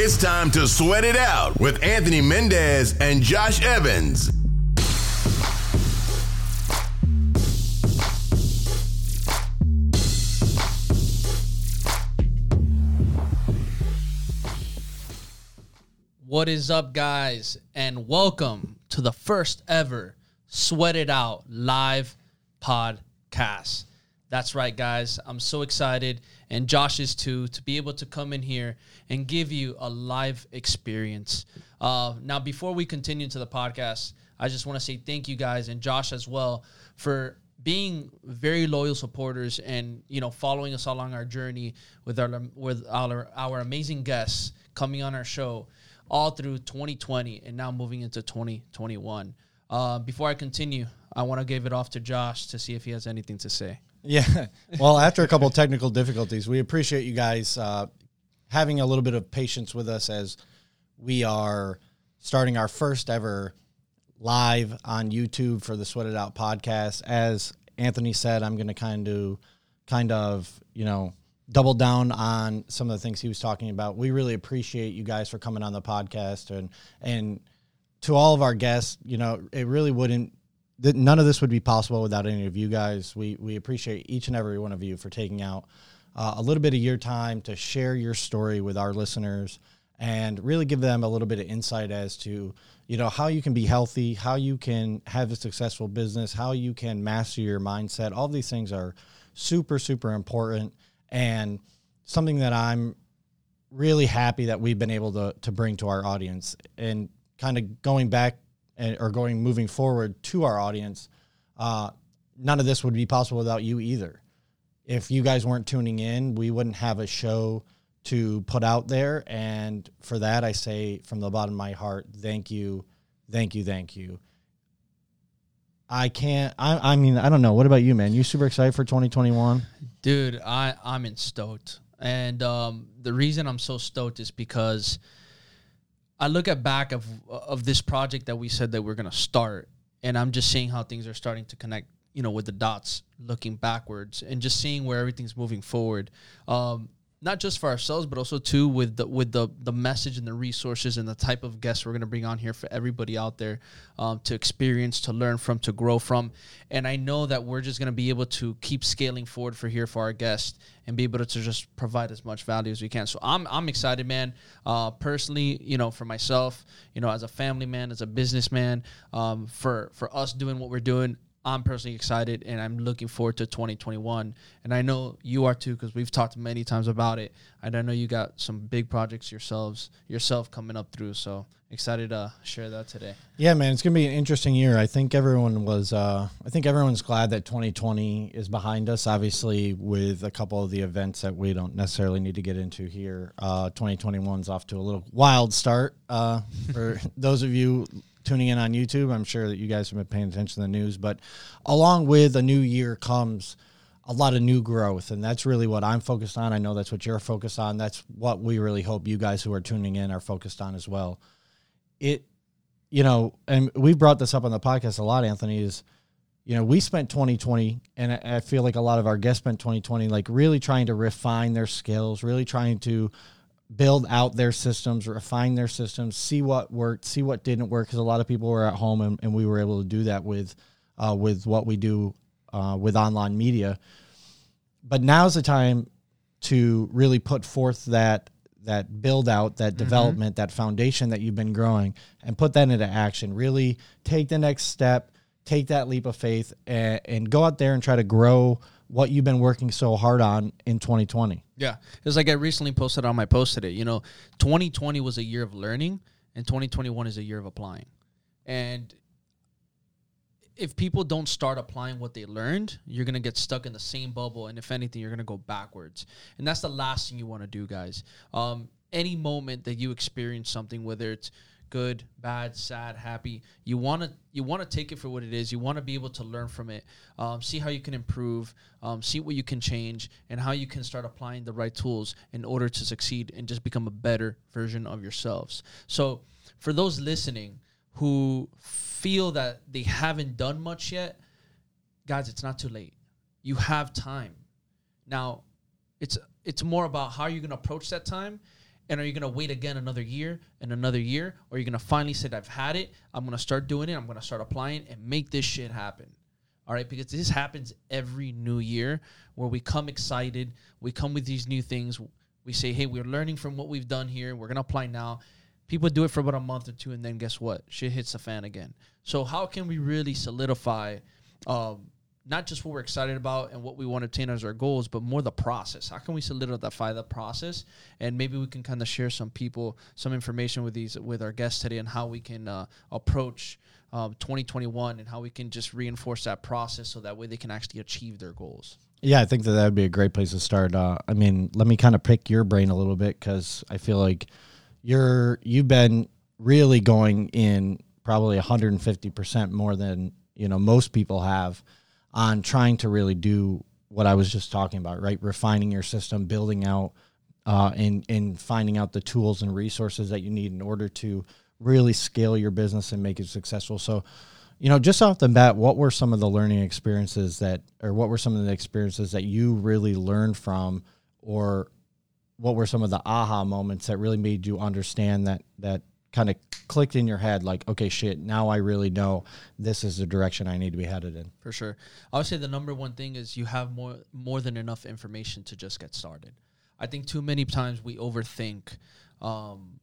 It's time to sweat it out with Anthony Mendez and Josh Evans. What is up, guys, and welcome to the first ever Sweat It Out live podcast. That's right, guys. I'm so excited, and Josh is too, to be able to come in here and give you a live experience. Uh, now, before we continue to the podcast, I just want to say thank you guys and Josh as well for being very loyal supporters and you know following us along our journey with our with our our amazing guests coming on our show all through 2020 and now moving into 2021. Uh, before I continue, I want to give it off to Josh to see if he has anything to say. Yeah. Well, after a couple technical difficulties, we appreciate you guys uh, having a little bit of patience with us as we are starting our first ever live on YouTube for the Sweat It Out podcast. As Anthony said, I'm going to kind of, kind of, you know, double down on some of the things he was talking about. We really appreciate you guys for coming on the podcast and and to all of our guests. You know, it really wouldn't. None of this would be possible without any of you guys. We we appreciate each and every one of you for taking out uh, a little bit of your time to share your story with our listeners and really give them a little bit of insight as to you know how you can be healthy how you can have a successful business how you can master your mindset all these things are super super important and something that I'm really happy that we've been able to to bring to our audience and kind of going back and, or going moving forward to our audience uh, none of this would be possible without you either if you guys weren't tuning in we wouldn't have a show to put out there and for that i say from the bottom of my heart thank you thank you thank you I can't. I, I mean, I don't know. What about you, man? You super excited for 2021? Dude, I I'm in stoked, and um, the reason I'm so stoked is because I look at back of of this project that we said that we're gonna start, and I'm just seeing how things are starting to connect. You know, with the dots looking backwards, and just seeing where everything's moving forward. Um, not just for ourselves, but also too with the with the the message and the resources and the type of guests we're going to bring on here for everybody out there um, to experience, to learn from, to grow from. And I know that we're just going to be able to keep scaling forward for here for our guests and be able to just provide as much value as we can. So I'm I'm excited, man. Uh, personally, you know, for myself, you know, as a family man, as a businessman, um, for for us doing what we're doing, I'm personally excited and I'm looking forward to 2021. And I know you are too because we've talked many times about it. And I know you got some big projects yourselves yourself coming up through. So excited to share that today. Yeah, man, it's gonna be an interesting year. I think everyone was. Uh, I think everyone's glad that 2020 is behind us. Obviously, with a couple of the events that we don't necessarily need to get into here, uh, 2021's off to a little wild start. Uh, for those of you tuning in on YouTube. I'm sure that you guys have been paying attention to the news, but along with a new year comes a lot of new growth, and that's really what I'm focused on. I know that's what you're focused on. That's what we really hope you guys who are tuning in are focused on as well. It, you know, and we've brought this up on the podcast a lot, Anthony, is you know, we spent 2020, and I feel like a lot of our guests spent 2020, like really trying to refine their skills, really trying to build out their systems, refine their systems, see what worked, see what didn't work. Because a lot of people were at home, and, and, we were able to do that with uh, with what we do uh, with online media. But now's the time to really put forth that that build out, that mm-hmm. development, that foundation that you've been growing, and put that into action. Really take the next step, take that leap of faith, and, and go out there and try to grow what you've been working so hard on in 2020. Yeah. It's like I recently posted on my post today, you know, 2020 was a year of learning and 2021 is a year of applying. And if people don't start applying what they learned, you're going to get stuck in the same bubble. And if anything, you're going to go backwards. And that's the last thing you want to do, guys. Um, any moment that you experience something, whether it's good, bad, sad, happy. You want to you want to take it for what it is. You want to be able to learn from it, um, see how you can improve, um, see what you can change, and how you can start applying the right tools in order to succeed and just become a better version of yourselves. So, for those listening who feel that they haven't done much yet, guys, it's not too late. You have time. Now, it's it's more about how you're going to approach that time And are you gonna wait again another year and another year, or are you gonna finally say, "I've had it. I'm gonna start doing it. I'm gonna start applying and make this shit happen." All right, because this happens every new year where we come excited, we come with these new things. We say, "Hey, we're learning from what we've done here. We're gonna apply now." People do it for about a month or two, and then guess what? Shit hits the fan again. So how can we really solidify? Um, not just what we're excited about and what we want to attain as our goals, but more the process. How can we solidify the process? And maybe we can kind of share some people, some information with these with our guests today, and how we can uh, approach um, 2021 and how we can just reinforce that process so that way they can actually achieve their goals. Yeah, I think that that would be a great place to start. Uh, I mean, let me kind of pick your brain a little bit because I feel like you're you've been really going in probably 150 percent more than you know most people have on trying to really do what I was just talking about, right? Refining your system, building out, uh, and and finding out the tools and resources that you need in order to really scale your business and make it successful. So, you know, just off the bat, what were some of the learning experiences that, or what were some of the experiences that you really learned from, or what were some of the aha moments that really made you understand that that kind of clicked in your head like okay shit now i really know this is the direction i need to be headed in For sure. I would say the number one thing is you have more more than enough information to just get started. I think too many times we overthink um,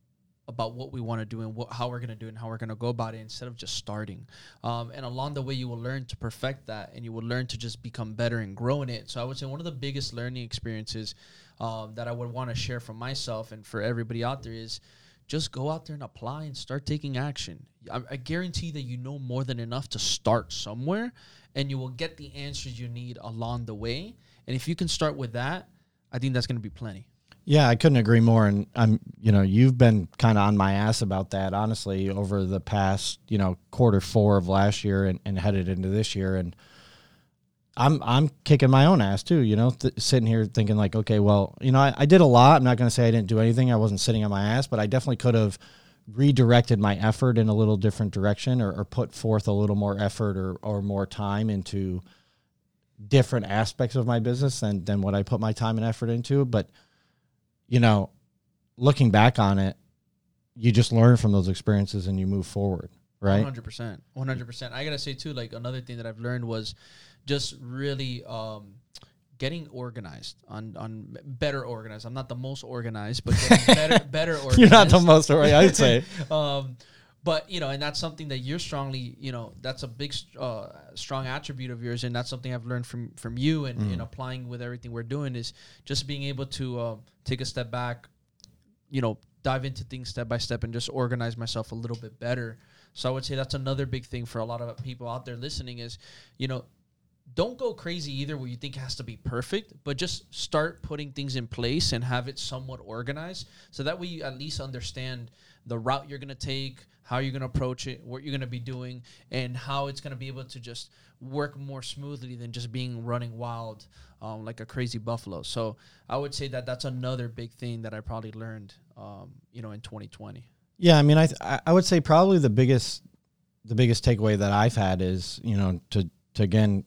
about what we want to do and what, how we're going to do it and how we're going to go about it instead of just starting. Um, and along the way, you will learn to perfect that and you will learn to just become better and grow in it. So I would say one of the biggest learning experiences um, that I would want to share for myself and for everybody out there is just go out there and apply and start taking action. I, I guarantee that you know more than enough to start somewhere and you will get the answers you need along the way. And if you can start with that, I think that's going to be plenty. Yeah, I couldn't agree more. And I'm, you know, you've been kind of on my ass about that, honestly, over the past, you know, quarter four of last year and, and headed into this year. And I'm, I'm kicking my own ass too, you know, th- sitting here thinking like, okay, well, you know, I, I did a lot. I'm not going to say I didn't do anything. I wasn't sitting on my ass, but I definitely could have redirected my effort in a little different direction or, or put forth a little more effort or, or more time into different aspects of my business than, than what I put my time and effort into. But, you know, looking back on it, you just learn from those experiences and you move forward, right? 100%. 100%. I got to say, too, like another thing that I've learned was just really um, getting organized on, on better organized. I'm not the most organized, but getting better, better organized. You're not the most, organized, I'd say. um, but you know, and that's something that you're strongly, you know, that's a big, uh, strong attribute of yours, and that's something I've learned from from you and, and applying with everything we're doing is just being able to uh, take a step back, you know, dive into things step by step and just organize myself a little bit better. So I would say that's another big thing for a lot of people out there listening is, you know, don't go crazy either where you think has to be perfect, but just start putting things in place and have it somewhat organized. So that way you at least understand the route you're going to take, how you're going to approach it, what you're going to be doing, and how it's going to be able to just work more smoothly than just being running wild um, like a crazy buffalo. So I would say that that's another big thing that I probably learned, um, you know, in 2020. Yeah, I mean, I th- I I would say probably the biggest the biggest takeaway that I've had is you know to to again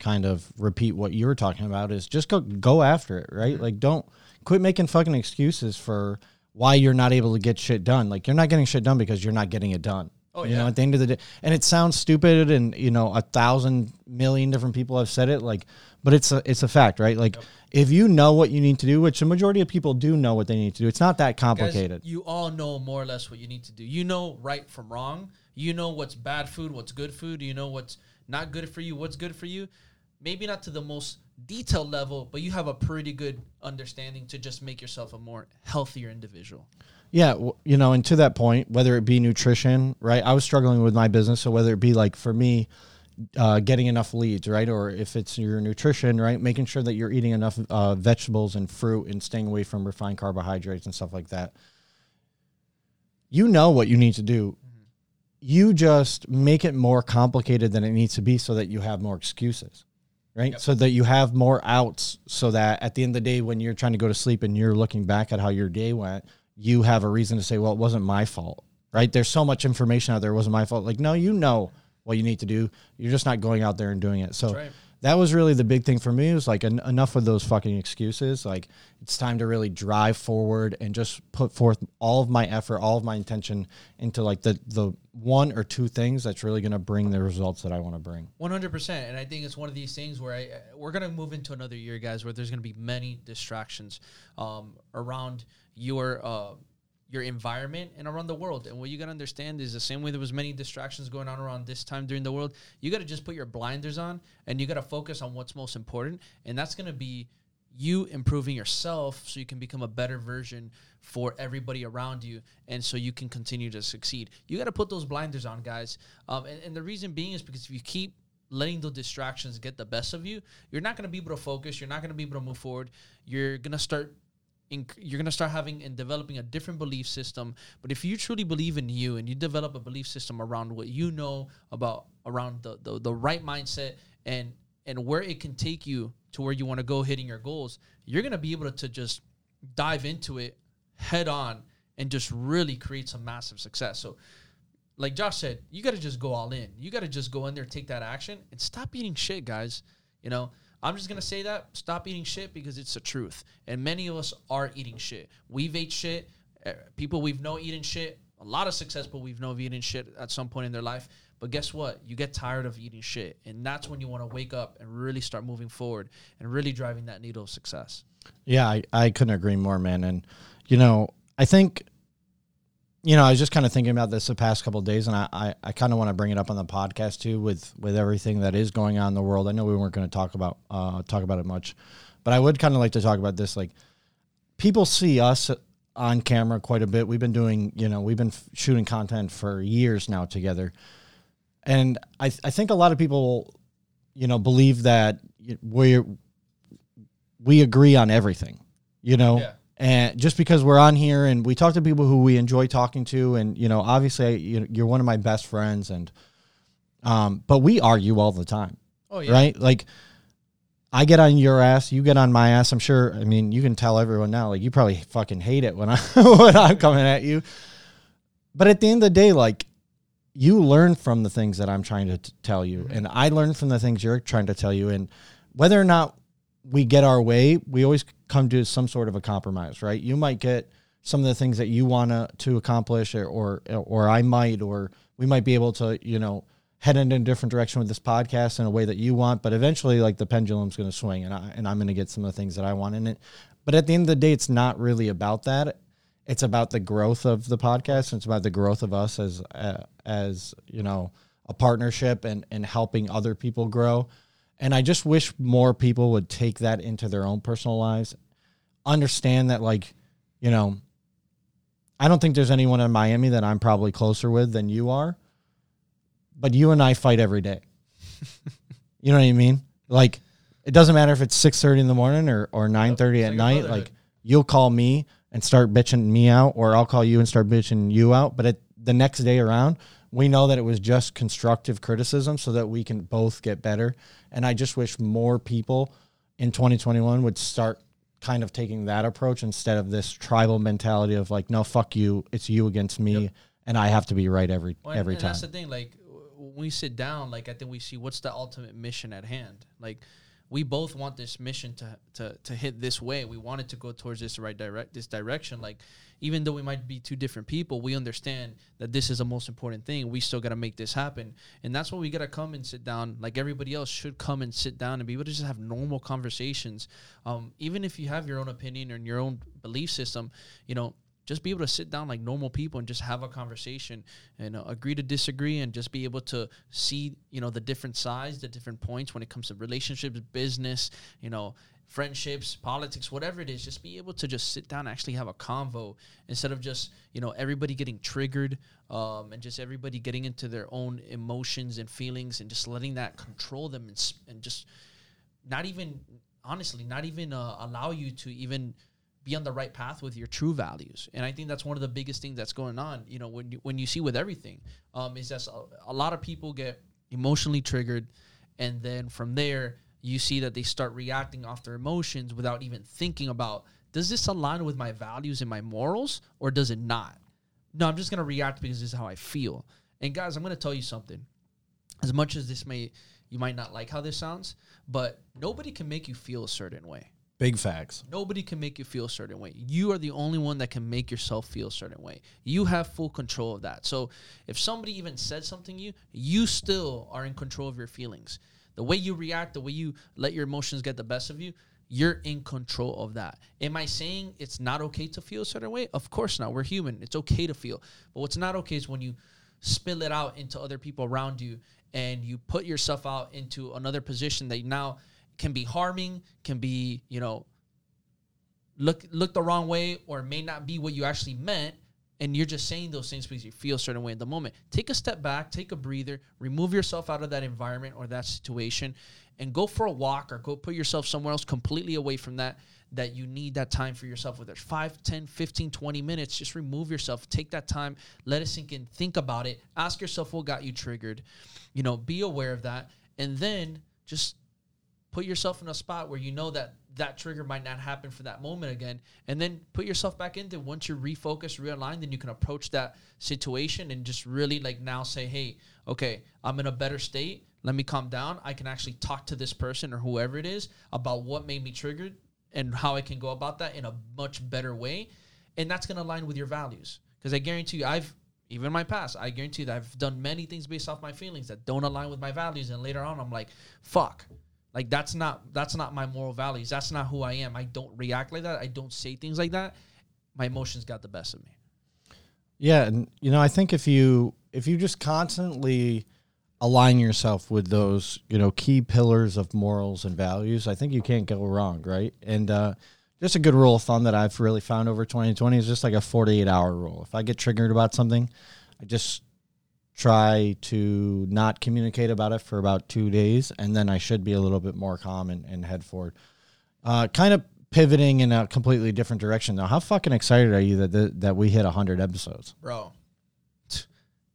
kind of repeat what you were talking about is just go go after it, right? Mm-hmm. Like don't quit making fucking excuses for why you're not able to get shit done. Like you're not getting shit done because you're not getting it done. Oh, you yeah. know, at the end of the day, and it sounds stupid, and you know, a thousand million different people have said it, like, but it's a it's a fact, right? Like, if you know what you need to do, which the majority of people do know what they need to do, it's not that Guys, complicated. you all know more or less what you need to do. You know right from wrong. You know what's bad food, what's good food. You know what's not good for you, what's good for you. Maybe not to the most detailed level, but you have a pretty good understanding to just make yourself a more healthier individual. Yeah, you know, and to that point, whether it be nutrition, right? I was struggling with my business, so whether it be like for me, uh, getting enough leads, right, or if it's your nutrition, right, making sure that you're eating enough uh, vegetables and fruit and staying away from refined carbohydrates and stuff like that. You know what you need to do. You just make it more complicated than it needs to be, so that you have more excuses right? So that you have more outs so that at the end of the day, when you're trying to go to sleep and you're looking back at how your day went, you have a reason to say, well, it wasn't my fault, right? There's so much information out there. It wasn't my fault. Like, no, you know what you need to do. You're just not going out there and doing it. So right. That was really the big thing for me. It was like en- enough of those fucking excuses. Like it's time to really drive forward and just put forth all of my effort, all of my intention into like the the one or two things that's really going to bring the results that I want to bring. One hundred percent, and I think it's one of these things where I, we're gonna move into another year, guys, where there's gonna be many distractions um, around your uh, your environment and around the world. And what you gotta understand is the same way there was many distractions going on around this time during the world. You gotta just put your blinders on and you gotta focus on what's most important, and that's gonna be you improving yourself so you can become a better version for everybody around you and so you can continue to succeed you got to put those blinders on guys um, and, and the reason being is because if you keep letting those distractions get the best of you you're not going to be able to focus you're not going to be able to move forward you're going to start inc- you're going to start having and developing a different belief system but if you truly believe in you and you develop a belief system around what you know about around the, the, the right mindset and and where it can take you to where you want to go hitting your goals, you're going to be able to, to just dive into it head on and just really create some massive success. So, like Josh said, you got to just go all in. You got to just go in there, take that action, and stop eating shit, guys. You know, I'm just gonna say that stop eating shit because it's the truth, and many of us are eating shit. We've ate shit. Uh, people we've known eating shit. A lot of successful we've known eating shit at some point in their life. But guess what? You get tired of eating shit. And that's when you want to wake up and really start moving forward and really driving that needle of success. Yeah, I, I couldn't agree more, man. And, you know, I think, you know, I was just kind of thinking about this the past couple days, and I, I, I kind of want to bring it up on the podcast too with, with everything that is going on in the world. I know we weren't going to talk about uh, talk about it much, but I would kind of like to talk about this. Like, people see us on camera quite a bit. We've been doing, you know, we've been f- shooting content for years now together and I, th- I think a lot of people, you know, believe that we we agree on everything, you know, yeah. And just because we're on here and we talk to people who we enjoy talking to, and you know, obviously, you you're one of my best friends, and um, but we argue all the time, oh yeah, right, like. I get on your ass, you get on my ass. I'm sure. I mean, you can tell everyone now. Like, you probably fucking hate it when I when I'm coming at you. But at the end of the day, like, you learn from the things that I'm trying to t- tell you, mm-hmm. and I learn from the things you're trying to tell you. And whether or not we get our way, we always come to some sort of a compromise, right? You might get some of the things that you want to accomplish, or, or or I might, or we might be able to, you know, head in a different direction with this podcast in a way that you want. But eventually, like the pendulum's going to swing, and I and I'm going to get some of the things that I want in it. But at the end of the day, it's not really about that it's about the growth of the podcast. And It's about the growth of us as uh, as you know a partnership and and helping other people grow. And I just wish more people would take that into their own personal lives. Understand that, like, you know, I don't think there's anyone in Miami that I'm probably closer with than you are. But you and I fight every day. you know what I mean? Like, it doesn't matter if it's six thirty in the morning or or nine thirty at night. Like, you'll call me and start bitching me out, or I'll call you and start bitching you out. But it, the next day around, we know that it was just constructive criticism so that we can both get better. And I just wish more people in 2021 would start kind of taking that approach instead of this tribal mentality of like, no, fuck you, it's you against me, yep. and I have to be right every well, every and time. That's the thing. Like when we sit down, like I think we see what's the ultimate mission at hand. Like we both want this mission to to to hit this way. We want it to go towards this right direct this direction. Like even though we might be two different people, we understand that this is the most important thing. We still got to make this happen, and that's what we got to come and sit down. Like everybody else should come and sit down and be able to just have normal conversations. Um, even if you have your own opinion and your own belief system, you know, just be able to sit down like normal people and just have a conversation and uh, agree to disagree and just be able to see you know the different sides the different points when it comes to relationships business you know friendships politics whatever it is just be able to just sit down and actually have a convo instead of just you know everybody getting triggered um, and just everybody getting into their own emotions and feelings and just letting that control them and, and just not even honestly not even uh, allow you to even be on the right path with your true values. And I think that's one of the biggest things that's going on. You know, when you, when you see with everything, um, is that a, a lot of people get emotionally triggered, and then from there you see that they start reacting off their emotions without even thinking about does this align with my values and my morals or does it not? No, I'm just gonna react because this is how I feel. And guys, I'm gonna tell you something. As much as this may you might not like how this sounds, but nobody can make you feel a certain way. Big facts. Nobody can make you feel a certain way. You are the only one that can make yourself feel a certain way. You have full control of that. So if somebody even said something to you, you still are in control of your feelings. The way you react, the way you let your emotions get the best of you, you're in control of that. Am I saying it's not okay to feel a certain way? Of course not. We're human. It's okay to feel. But what's not okay is when you spill it out into other people around you and you put yourself out into another position that now can be harming, can be, you know, look look the wrong way or may not be what you actually meant and you're just saying those things because you feel a certain way in the moment. Take a step back, take a breather, remove yourself out of that environment or that situation and go for a walk or go put yourself somewhere else completely away from that that you need that time for yourself whether it's 5 10 15 20 minutes just remove yourself take that time let it sink in think about it ask yourself what got you triggered you know be aware of that and then just put yourself in a spot where you know that that trigger might not happen for that moment again. And then put yourself back into once you're refocused realigned then you can approach that situation and just really like now say hey okay i'm in a better state. Let me calm down. I can actually talk to this person or whoever it is about what made me triggered and how i can go about that in a much better way. And that's going to align with your values. Because i guarantee you i've even in my past i guarantee that i've done many things based off my feelings that don't align with my values. And later on i'm like fuck like that's not that's not my moral values. That's not who I am. I don't react like that. I don't say things like that. My emotions got the best of me. Yeah, and you know, I think if you if you just constantly align yourself with those, you know, key pillars of morals and values, I think you can't go wrong, right? And uh just a good rule of thumb that I've really found over 2020 is just like a 48 hour rule. If I get triggered about something, I just try to not communicate about it for about two days, and then I should be a little bit more calm and, and head forward. Uh, kind of pivoting in a completely different direction now. How fucking excited are you that the, that we hit hundred episodes, bro?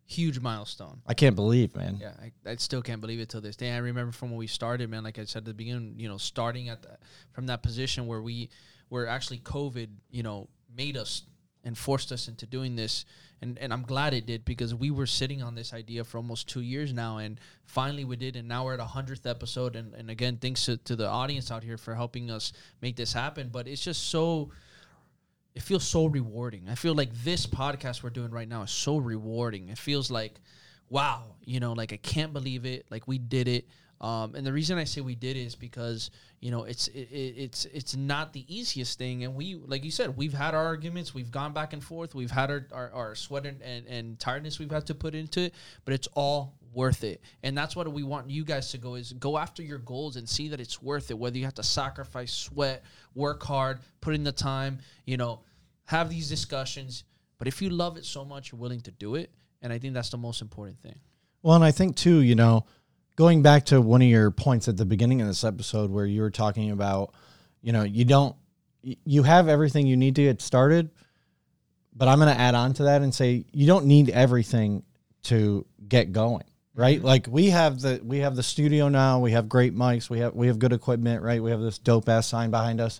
Huge milestone. I can't believe, man. Yeah, I, I still can't believe it till this day. I remember from when we started, man. Like I said at the beginning, you know, starting at the, from that position where we where actually COVID, you know, made us and forced us into doing this. And, and I'm glad it did because we were sitting on this idea for almost two years now. And finally we did. And now we're at a hundredth episode. And, and again thanks to, to the audience out here for helping us make this happen. But it's just so it feels so rewarding. I feel like this podcast we're doing right now is so rewarding. It feels like wow you know like I can't believe it. Like we did it um, and the reason I say we did is because you know it's it, it's it's not the easiest thing, and we like you said we've had our arguments, we've gone back and forth, we've had our our, our sweat and, and, and tiredness we've had to put into it, but it's all worth it, and that's what we want you guys to go is go after your goals and see that it's worth it, whether you have to sacrifice, sweat, work hard, put in the time, you know, have these discussions, but if you love it so much, you're willing to do it, and I think that's the most important thing. Well, and I think too, you know going back to one of your points at the beginning of this episode where you were talking about, you know, you don't, you have everything you need to get started, but I'm going to add on to that and say you don't need everything to get going, right? Mm-hmm. Like we have the we have the studio now, we have great mics, we have we have good equipment, right? We have this dope ass sign behind us.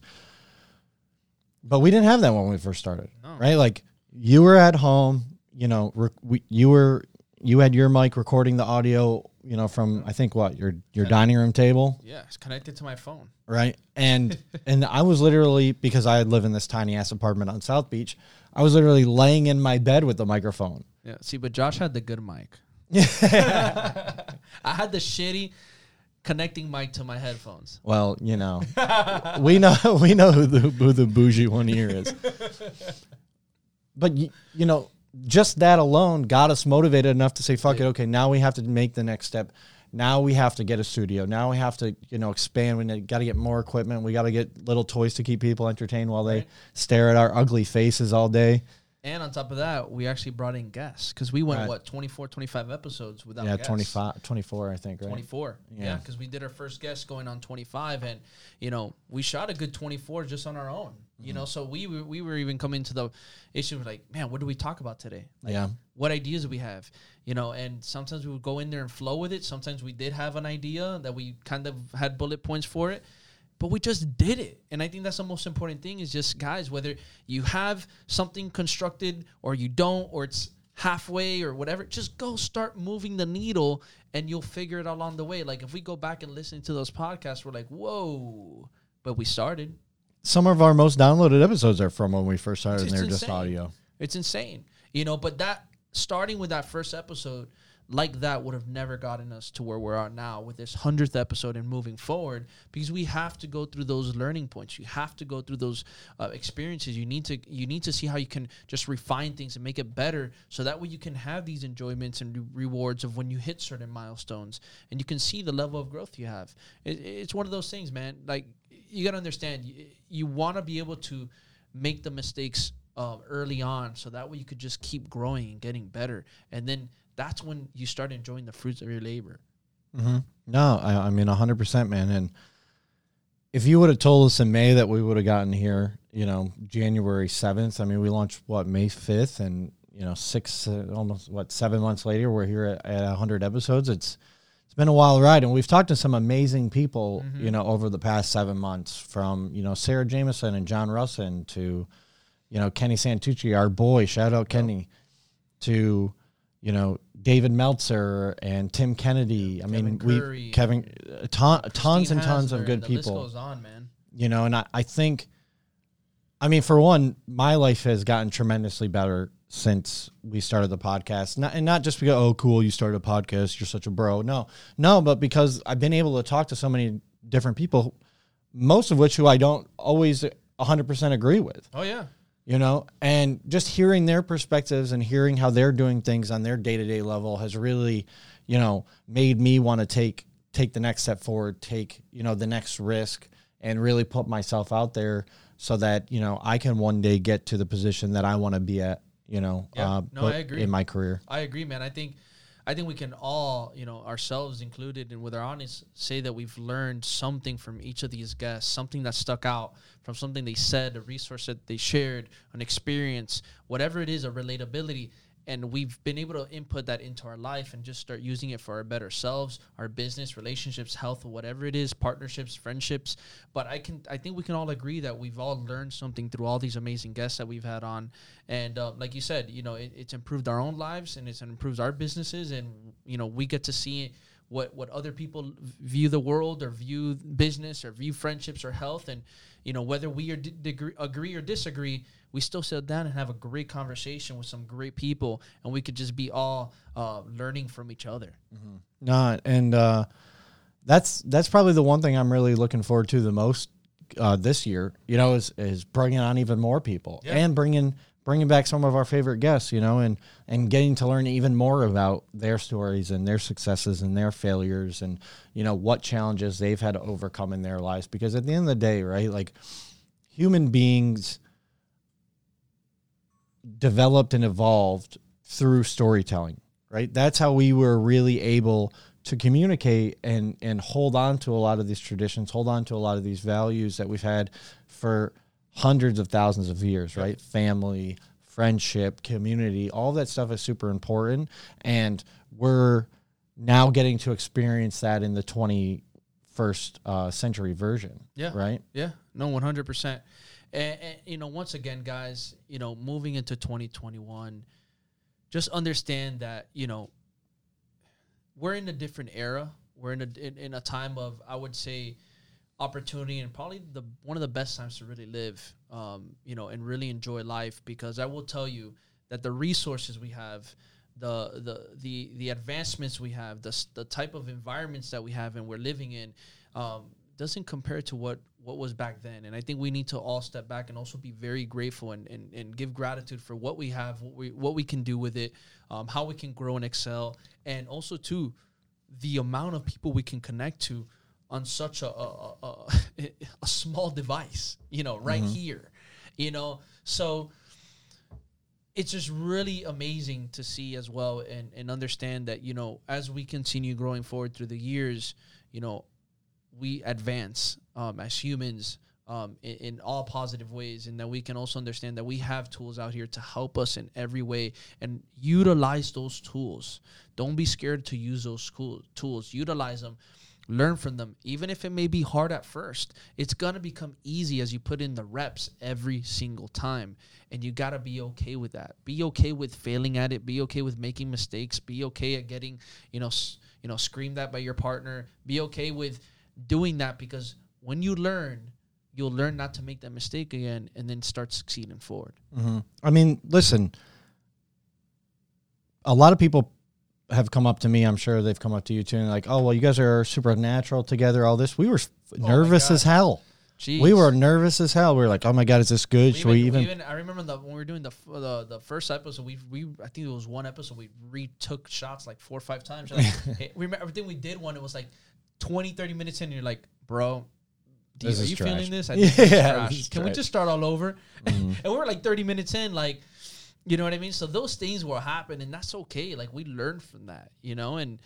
But we didn't have that when we first started, no. right? Like you were at home, you know, rec- we, you were you had your mic recording the audio you know, from I think what your your dining room table. Yeah, it's connected to my phone. Right, and and I was literally because I live in this tiny ass apartment on South Beach. I was literally laying in my bed with the microphone. Yeah, see, but Josh had the good mic. I had the shitty connecting mic to my headphones. Well, you know, we know we know who the who the bougie one here is. But you, you know, just that alone got us motivated enough to say, fuck it, okay, now we have to make the next step. Now we have to get a studio. Now we have to, you know, expand. We got to get more equipment. We got to get little toys to keep people entertained while they right. stare at our ugly faces all day. And on top of that, we actually brought in guests because we went, right. what, 24, 25 episodes without yeah, guests? 25, 24, I think, right? 24. Yeah, because yeah, we did our first guest going on 25. And, you know, we shot a good 24 just on our own. Mm-hmm. You know, so we, we were even coming to the issue of like, man, what do we talk about today? Like, yeah. What ideas do we have? You know, and sometimes we would go in there and flow with it. Sometimes we did have an idea that we kind of had bullet points for it but we just did it and i think that's the most important thing is just guys whether you have something constructed or you don't or it's halfway or whatever, just go start moving the needle and you'll figure it out along the way. Like if we go back and listen to those podcasts, we're like, whoa, but we started. Some of our most downloaded episodes are from when we first started, and they're just audio. It's insane, you know. But that starting with that first episode like that would have never gotten us to where we are at now with this hundredth episode and moving forward because we have to go through those learning points. You have to go through those uh, experiences. You need to you need to see how you can just refine things and make it better, so that way you can have these enjoyments and re- rewards of when you hit certain milestones, and you can see the level of growth you have. It, it's one of those things, man. Like you gotta understand, you, you want to be able to make the mistakes um, early on, so that way you could just keep growing and getting better, and then that's when you start enjoying the fruits of your labor. Mm-hmm. No, I, I mean hundred percent, man. And if you would have told us in May that we would have gotten here, you know, January seventh. I mean, we launched what May fifth, and you know, six uh, almost what seven months later, we're here at, at hundred episodes. It's it's been a wild ride, and we've talked to some amazing people, mm-hmm. you know, over the past seven months. From you know Sarah Jameson and John Russin to you know Kenny Santucci, our boy. Shout out Kenny to you know David Meltzer and Tim Kennedy. I mean, Kevin we Curry, Kevin a ton, tons and tons of good and the list people. goes on, man. You know, and I, I think, I mean, for one, my life has gotten tremendously better since we started the podcast. Not, and not just because, oh, cool, you started a podcast, you're such a bro. No, no, but because I've been able to talk to so many different people, most of which who I don't always 100% agree with Oh yeah, you know and just hearing their perspectives and hearing how they're doing things on their day-to-day level has really you know made me want to take take the next step forward take you know the next risk and really put myself out there so that you know i can one day get to the position that i want to be at you know Yeah. uh, No, I agree. in my career I agree, man. I think, I think we can all, you know, ourselves included, and with our audience, say that we've learned something from each of these guests, something that stuck out from something they said, a resource that they shared, an experience, whatever it is, a relatability. And we've been able to input that into our life and just start using it for our better selves, our business, relationships, health, whatever it is, partnerships, friendships. But I can, I think we can all agree that we've all learned something through all these amazing guests that we've had on. And uh, like you said, you know, it, it's improved our own lives and it's improved our businesses, and you know, we get to see what what other people view the world or view business or view friendships or health, and you know, whether we are d- agree or disagree, we still sit down and have a great conversation with some great people, and we could just be all uh, learning from each other. No, and uh, that's that's probably the one thing I'm really looking forward to the most uh, this year. You know, is is bringing on even more people Yeah. and bringing bringing back some of our favorite guests. You know, and and getting to learn even more about their stories and their successes and their failures and you know what challenges they've had to overcome in their lives. Because at the end of the day, right, like human beings developed and evolved through storytelling right that's how we were really able to communicate and and hold on to a lot of these traditions hold on to a lot of these values that we've had for hundreds of thousands of years right family friendship community all that stuff is super important and we're now getting to experience that in the 21st uh, century version Yeah. right Yeah, no, one hundred percent. And you know, once again, guys, you know, moving into twenty twenty one, just understand that you know we're in a different era. We're in a in, in a time of I would say opportunity and probably the one of the best times to really live. Um, you know, and really enjoy life because I will tell you that the resources we have. The, the the the advancements we have the the type of environments that we have and we're living in um, doesn't compare to what what was back then and i think we need to all step back and also be very grateful and, and, and give gratitude for what we have what we what we can do with it um, how we can grow and excel and also too the amount of people we can connect to on such a a, a, a, small device you know right here you know? So it's just really amazing to see as well and, and understand that you know as we continue growing forward through the years you know we advance um, as humans um, in, in all positive ways and that we can also understand that we have tools out here to help us in every way and utilize those tools. Don't be scared to use those school tools. Utilize them learn from them. Even if it may be hard at first it's going to become easy as you put in the reps every single time. And you got to be okay with that. Be okay with failing at it. Be okay with making mistakes. Be okay at getting you know s- you know screamed at by your partner. Be okay with doing that because when you learn you'll learn not to make that mistake again and then start succeeding forward. Mm-hmm. I mean, listen, a lot of people have come up to me. I'm sure they've come up to you too, and like, oh, well, you guys are supernatural together. All this, we were f- nervous as hell. Jeez. We were nervous as hell. We were like, oh my god, is this good? We Should we even, even? we even I remember the, when we were doing the, the the first episode, we we I think it was one episode we retook shots like four or five times. Like, hey, we remember everything we did one. It was like 20, 30 minutes in. And you're like, bro, are you trash. feeling this? I Yeah, this trash. Can we trash. Mm-hmm. just start all over? and we were like thirty minutes in, like. You know what I mean? So those things will happen, and that's okay. Like we learned from that, you know, and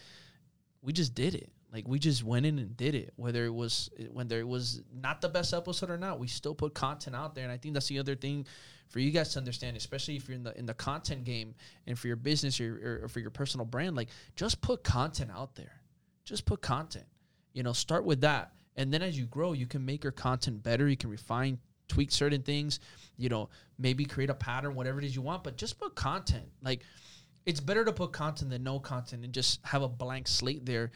we just did it. Like we just went in and did it. Whether it was whether it was not the best episode or not, we still put content out there. And I think that's the other thing for you guys to understand, especially if you're in the in the content game and for your business or, or for your personal brand. Like just put content out there. Just put content. You know, start with that, and then as you grow, you can make your content better. You can refine, tweak certain things. You know, maybe create a pattern, whatever it is you want. But just put content. Like it's better to put content than no content and just have a blank slate there,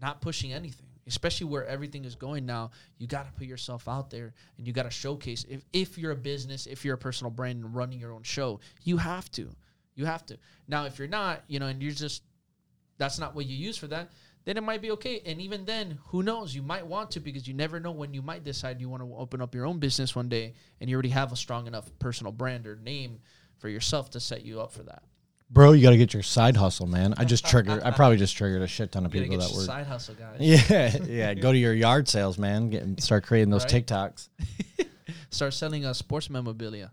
not pushing anything. Especially where everything is going now, you got to put yourself out there and you got to showcase. If if you're a business, if you're a personal brand and running your own show, you have to, you have to. Now, if you're not, you know, and you're just that's not what you use for that, then it might be okay. And even then, who knows? You might want to because you never know when you might decide you want to open up your own business one day and you already have a strong enough personal brand or name for yourself to set you up for that. Bro, you got to get your side hustle, man. I just triggered. I probably just triggered a shit ton of people that were. side hustle, guys. Yeah, yeah. Go to your yard sales, man. Get and start creating those Right. TikToks, Start selling uh, sports memorabilia.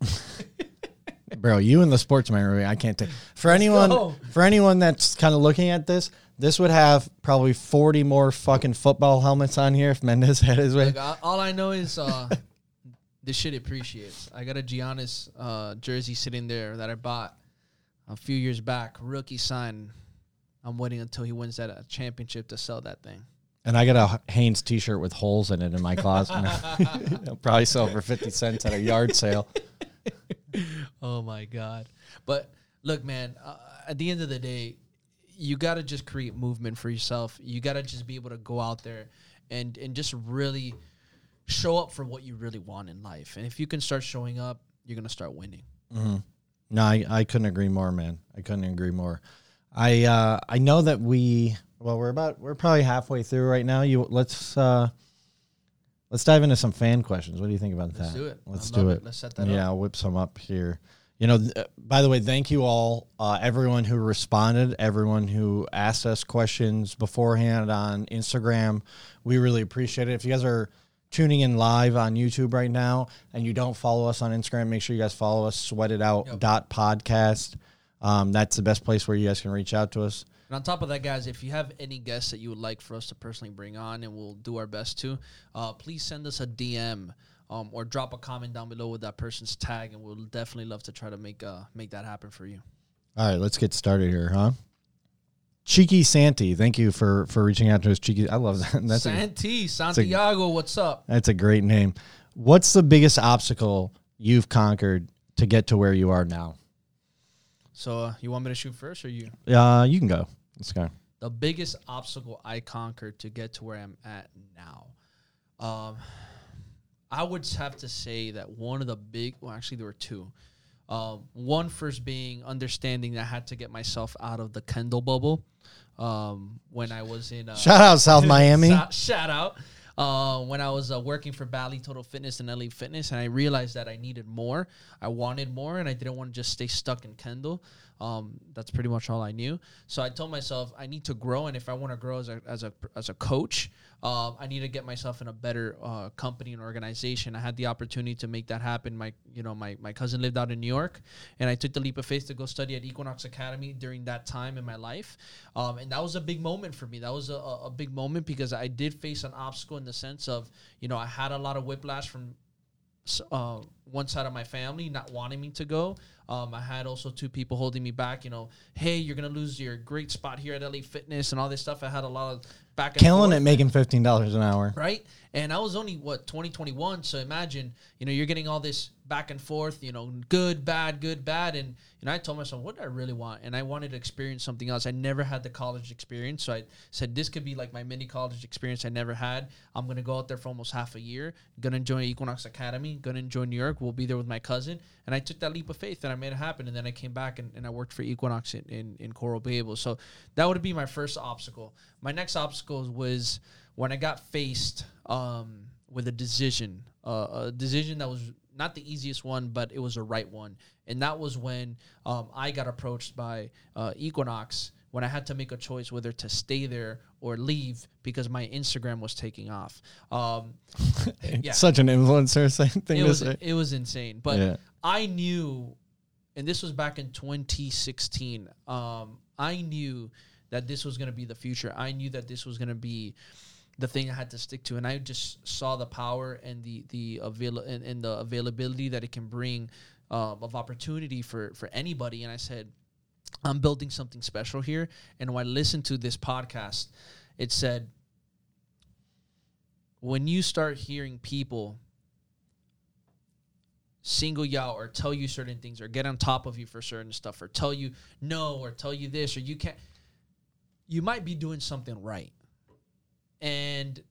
bro. You and the sportsman, really, I can't take. For anyone, for anyone that's kind of looking at this, this would have probably forty more fucking football helmets on here if Mendez had his way. Look, all, all I know is uh, this shit appreciates. I got a Giannis uh, jersey sitting there that I bought a few years back, rookie sign. I'm waiting until he wins that uh, championship to sell that thing. And I got a Hanes T-shirt with holes in it in my closet. I'll probably sell for fifty cents at a yard sale. Oh my god! But look, man. Uh, at the end of the day, you got to just create movement for yourself. You got to just be able to go out there and and just really show up for what you really want in life. And if you can start showing up, you're gonna start winning. No, I, I couldn't agree more, man. I couldn't agree more. I uh, I know that we well we're about we're probably halfway through right now. You let's uh, let's dive into some fan questions. What do you think about that? Let's that? do it. Let's I do it. it. Let's set that yeah, up. I'll whip some up here. You know, by the way, thank you all, uh, everyone who responded, everyone who asked us questions beforehand on Instagram. We really appreciate it. If you guys are tuning in live on YouTube right now and you don't follow us on Instagram, make sure you guys follow us, sweat it out Yep. dot podcast. Um, that's the best place where you guys can reach out to us. And on top of that, guys, if you have any guests that you would like for us to personally bring on, and we'll do our best to, uh, please send us a DM um, or drop a comment down below with that person's tag, and we'll definitely love to try to make uh, make that happen for you. All right, let's get started here, huh? Cheeky Santi, thank you for for reaching out to us. Cheeky, I love that. That's a, Santi Santiago, what's up? That's a great name. What's the biggest obstacle you've conquered to get to where you are now? So uh, you want me to shoot first, or you? Uh, you can go. Let's go. the biggest obstacle I conquered to get to where I'm at now. Um, I would have to say that one of the big, well, actually, there were two. Um, one first being understanding that I had to get myself out of the Kendall bubble um, when I was in. Uh, Shout out South Miami. Shout, out. Uh, when I was uh, working for Bally Total Fitness and LA Fitness, and I realized that I needed more. I wanted more, and I didn't want to just stay stuck in Kendall. Um, that's pretty much all I knew. So I told myself I need to grow, and if I want to grow as a as a as a coach, um, I need to get myself in a better uh, company and organization. I had the opportunity to make that happen. My you know my my cousin lived out in New York, and I took the leap of faith to go study at Equinox Academy during that time in my life, um, and that was a big moment for me. That was a, a big moment because I did face an obstacle in the sense of you know I had a lot of whiplash from uh, one side of my family not wanting me to go. Um, I had also two people holding me back. You know, hey, you're gonna lose your great spot here at LA Fitness and all this stuff. I had a lot of back and killing forth it, making fifteen dollars an hour. right? And I was only what 2021, so imagine you know you're getting all this back and forth, you know, good, bad, good, bad, and you know I told myself what do I really want, and I wanted to experience something else. I never had the college experience, so I said this could be like my mini college experience I never had. I'm gonna go out there for almost half a year, gonna join Equinox Academy, gonna enjoy New York. We'll be there with my cousin, and I took that leap of faith and I made it happen. And then I came back and, and I worked for Equinox in, in, in Coral Gables. So that would be my first obstacle. My next obstacle was when I got faced um, with a decision, uh, a decision that was not the easiest one, but it was a right one, and that was when um, I got approached by uh, Equinox when I had to make a choice whether to stay there or leave because my Instagram was taking off. Um, yeah, Such an influencer thing it to was say. it was insane, but Yeah. I knew, and this was back in 2016. Um, I knew that this was going to be the future. I knew that this was going to be the thing I had to stick to, and I just saw the power and the the avail and, and the availability that it can bring um, of opportunity for for anybody. And I said, I'm building something special here. And when I listened to this podcast, it said, when you start hearing people single you out or tell you certain things or get on top of you for certain stuff or tell you no or tell you this or you can't you might be doing something right and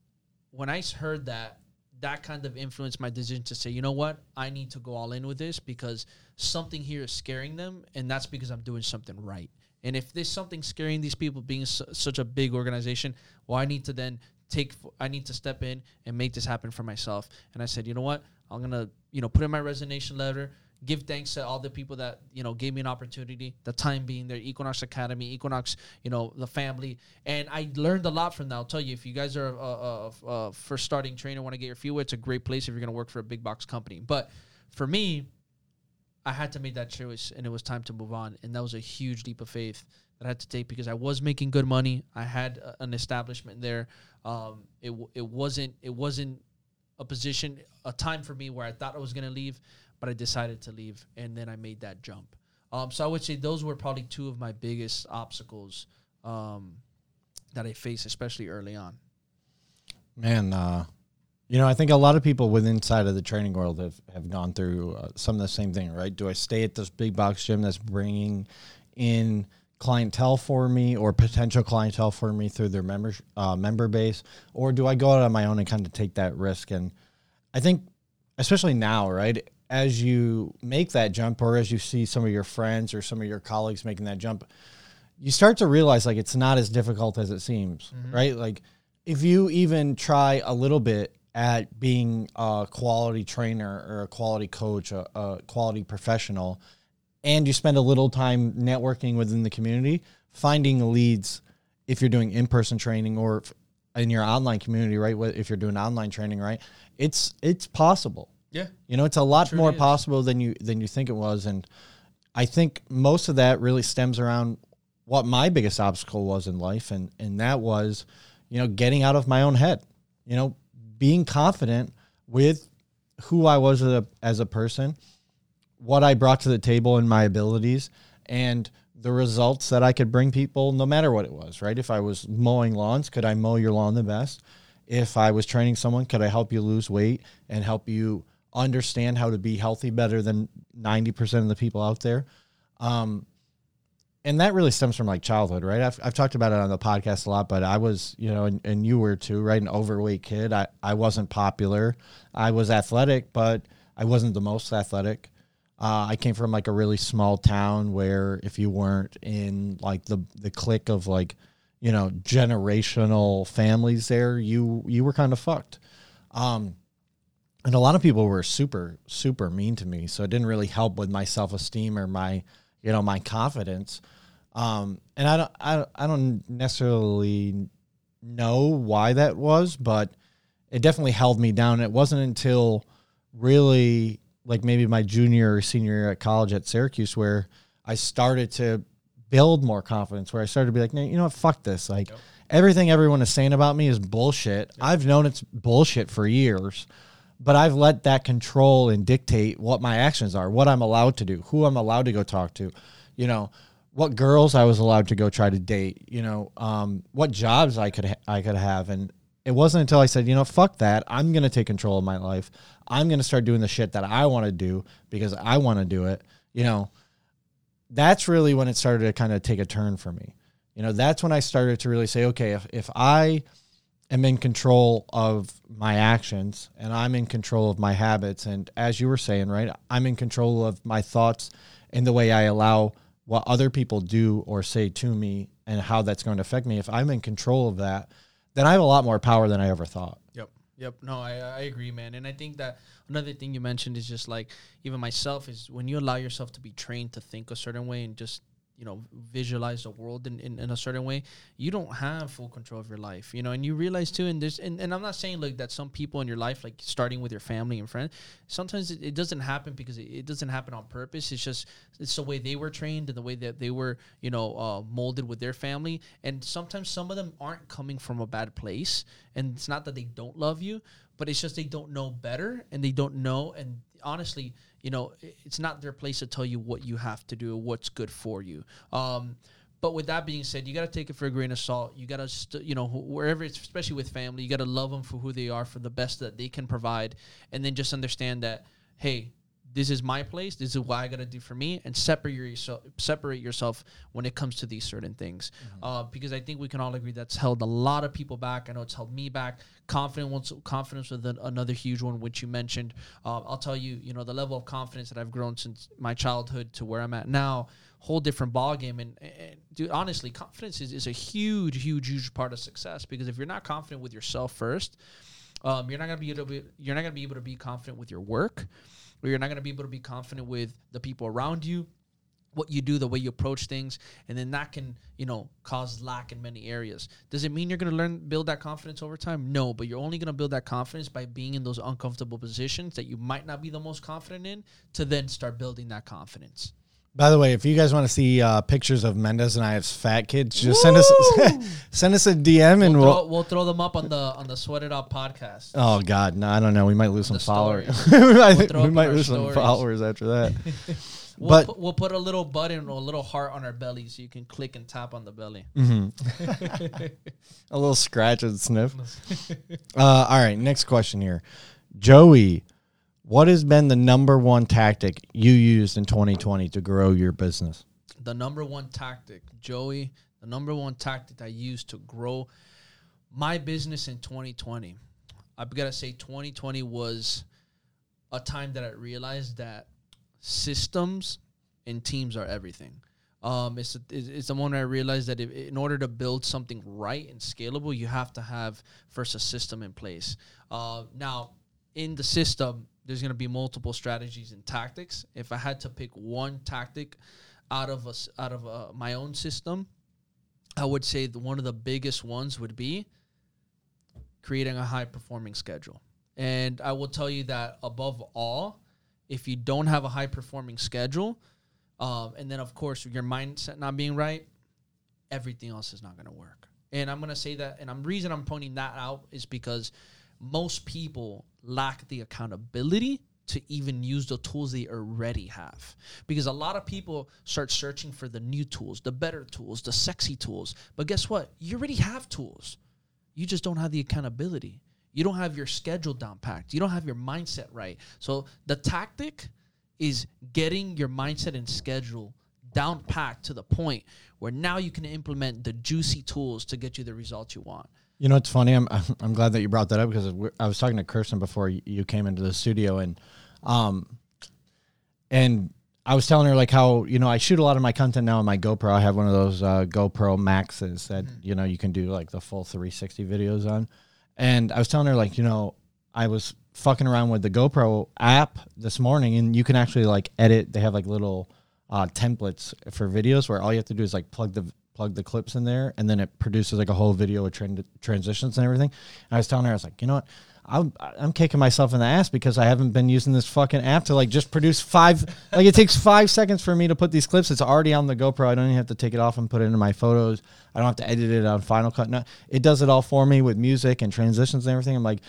when I heard that that kind of influenced my decision to say you know what? I need to go all in with this because something here is scaring them and that's because i'm doing something right. And if there's something scaring these people being su- such a big organization well i need to then take f- i need to step in and make this happen for myself. And i said you know what? I'm gonna you know put in my resignation letter give thanks to all the people that you know gave me an opportunity the time being there equinox academy equinox you know the family and i learned a lot from that i'll tell you if you guys are a, a, a, first starting trainer want to get your feet wet it's a great place if you're going to work for a big box company but for me I had to make that choice, and it was time to move on. And that was a huge leap of faith that I had to take because I was making good money. I had a- an establishment there. Um, it it wasn't it wasn't a position a time for me where I thought I was gonna leave, but I decided to leave, and then I made that jump. Um, so I would say those were probably two of my biggest obstacles um, that I faced, especially early on. Man, uh, you know, I think a lot of people within inside of the training world have, have gone through uh, some of the same thing, right? Do I stay at this big box gym that's bringing in clientele for me or potential clientele for me through their member uh, member base, or do I go out on my own and kind of take that risk? And I think, especially now, right, as you make that jump, or as you see some of your friends or some of your colleagues making that jump, you start to realize like it's not as difficult as it seems, mm-hmm. right? Like if you even try a little bit at being a quality trainer or a quality coach, a, a quality professional, and you spend a little time networking within the community, finding leads if you're doing in-person training or if in your online community, right? If you're doing online training, right? It's it's possible. Yeah. You know, it's a lot more possible than you than you think it was, and I think most of that really stems around what my biggest obstacle was in life, and and that was, you know, getting out of my own head. You know, being confident with who I was as a, as a person, what I brought to the table, and my abilities, and the results that I could bring people, no matter what it was. Right? If I was mowing lawns, could I mow your lawn the best? If I was training someone, could I help you lose weight and help you understand how to be healthy better than 90% of the people out there? Um, and that really stems from like childhood, right? I've, I've talked about it on the podcast a lot, but I was, you know, and, and you were too, right? An overweight kid. I, I wasn't popular. I was athletic, but I wasn't the most athletic. Uh, I came from like a really small town where if you weren't in like the the clique of like, you know, generational families there, you you were kind of fucked. Um, and a lot of people were super super mean to me, so it didn't really help with my self esteem or my you know my confidence. Um, and I don't I, don't- I don't necessarily know why that was, but it definitely held me down. It wasn't until really like maybe my junior or senior year at college at Syracuse where I started to build more confidence, where I started to be like, "No, you know what, fuck this. Like everything everyone is saying about me is bullshit. I've known it's bullshit for years, but I've let that control and dictate what my actions are, what I'm allowed to do, who I'm allowed to go talk to, you know, what girls I was allowed to go try to date, you know, um, what jobs I could ha- I could have, and it wasn't until I said, you know, fuck that, I'm gonna take control of my life. I'm gonna start doing the shit that I want to do because I want to do it. You know, that's really when it started to kind of take a turn for me. You know, that's when I started to really say, okay, if if I am in control of my actions and I'm in control of my habits, and as you were saying, right, I'm in control of my thoughts and the way I allow what other people do or say to me and how that's going to affect me, if I'm in control of that, then I have a lot more power than I ever thought. Yep. Yep. No, I, I agree, man. And I think that another thing you mentioned is just like even myself is when you allow yourself to be trained to think a certain way and just you know visualize the world in, in, in, a certain way you don't have full control of your life you know and you realize too and there's and, and i'm not saying like that some people in your life like starting with your family and friends sometimes it, it doesn't happen because it, it, doesn't happen on purpose it's just it's the way they were trained and the way that they were you know uh, molded with their family and sometimes some of them aren't coming from a bad place and it's not that they don't love you but it's just they don't know better and they don't know and honestly you know, it's not their place to tell you what you have to do, what's good for you. Um, but with that being said, you got to take it for a grain of salt. You got to, st- you know, wherever it's, especially with family, you got to love them for who they are, for the best that they can provide, and then just understand that, hey, this is my place. This is what I got to do for me, and separate yourself. Separate yourself when it comes to these certain things, mm-hmm. uh, because I think we can all agree that's held a lot of people back. I know it's held me back. Confidence, confidence with an, another huge one, which you mentioned. Uh, I'll tell you, you know, the level of confidence that I've grown since my childhood to where I'm at now, whole different ball game. And, and dude, honestly, confidence is, is a huge, huge, huge part of success because if you're not confident with yourself first, um, you're not gonna be able to be, you're not gonna be able to be confident with your work you're not going to be able to be confident with the people around you what you do the way you approach things and then that can you know cause lack in many areas. Does it mean you're going to learn build that confidence over time? No but you're only going to build that confidence by being in those uncomfortable positions that you might not be the most confident in to then start building that confidence by the way, if you guys want to see uh, pictures of Mendez and I as fat kids, just Woo! send us send us a DM and we'll, we'll throw, we'll throw them up on the on the Sweat Up podcast. Oh God, no, I don't know. We might lose some followers. we might, we'll we might lose stories. some followers after that. we'll but put, we'll put a little button or a little heart on our belly so you can click and tap on the belly. Mm-hmm. a little scratch and sniff. Uh, all right, next question here, Joey. What has been the number one tactic you used in 2020 to grow your business? The number one tactic, Joey, the number one tactic I used to grow my business in 2020. I've got to say, 2020 was a time that I realized that systems and teams are everything. Um, it's it's the moment I realized that if, in order to build something right and scalable, you have to have first a system in place. Uh, now, in the system, there's going to be multiple strategies and tactics. If I had to pick one tactic out of a, out of a, my own system, I would say one of the biggest ones would be creating a high performing schedule. And I will tell you that above all, if you don't have a high performing schedule, um, and then of course your mindset not being right, everything else is not going to work. And I'm going to say that, and the reason I'm pointing that out is because most people lack the accountability to even use the tools they already have. Because a lot of people start searching for the new tools, the better tools, the sexy tools. But guess what? You already have tools. You just don't have the accountability. You don't have your schedule down packed. You don't have your mindset right. So the tactic is getting your mindset and schedule down packed to the point where now you can implement the juicy tools to get you the results you want. You know, it's funny. I'm I'm glad that you brought that up because I was talking to Kirsten before you came into the studio, and um, and I was telling her like how you know I shoot a lot of my content now on my GoPro. I have one of those uh, GoPro Maxes that mm-hmm. you know you can do like the full 360 videos on, and I was telling her like you know I was fucking around with the GoPro app this morning, and you can actually like edit. They have like little uh, templates for videos where all you have to do is like plug the plug the clips in there, and then it produces like a whole video with trend- transitions and everything. And I was telling her, I was like, you know what? I'm, I'm kicking myself in the ass because I haven't been using this fucking app to like just produce five. like it takes five seconds for me to put these clips. It's already on the GoPro. I don't even have to take it off and put it into my photos. I don't have to edit it on Final Cut. No, it does it all for me with music and transitions and everything. I'm like,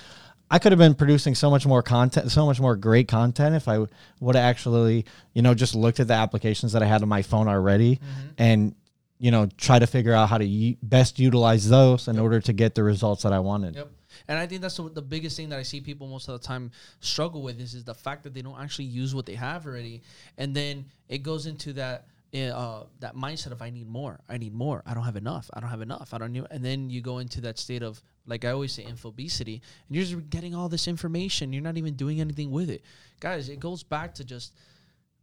I could have been producing so much more content, so much more great content if I would have actually, you know, just looked at the applications that I had on my phone already Mm-hmm. and, you know, try to figure out how to u- best utilize those in order to get the results that I wanted. Yep. And I think that's the, the biggest thing that I see people most of the time struggle with is, is the fact that they don't actually use what they have already. And then it goes into that uh, that mindset of I need more, I need more, I don't have enough, I don't have enough, I don't need, and then you go into that state of like I always say, infobesity, and you're just getting all this information, you're not even doing anything with it, guys. It goes back to just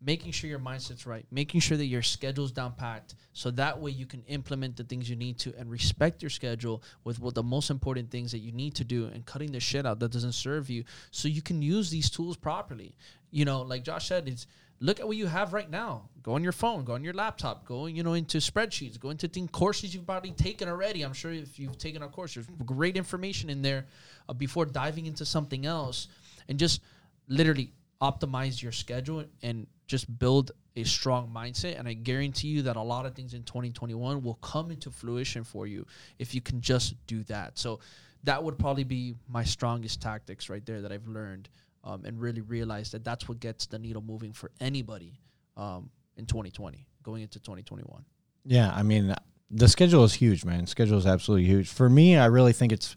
making sure your mindset's right, making sure that your schedule's down packed, so that way you can implement the things you need to and respect your schedule with what the most important things that you need to do and cutting the shit out that doesn't serve you, so you can use these tools properly. You know, like Josh said, it's look at what you have right now. Go on your phone, go on your laptop, go you know into spreadsheets, go into thing courses you've probably taken already. I'm sure if you've taken a course, there's great information in there uh, before diving into something else, and just literally optimize your schedule and just build a strong mindset and i guarantee you that a lot of things in 2021 will come into fruition for you if you can just do that so that would probably be my strongest tactics right there that i've learned um, and really realized that that's what gets the needle moving for anybody um, in 2020 going into 2021 Yeah, I mean, the schedule is huge, man. Schedule is absolutely huge. For me, I really think it's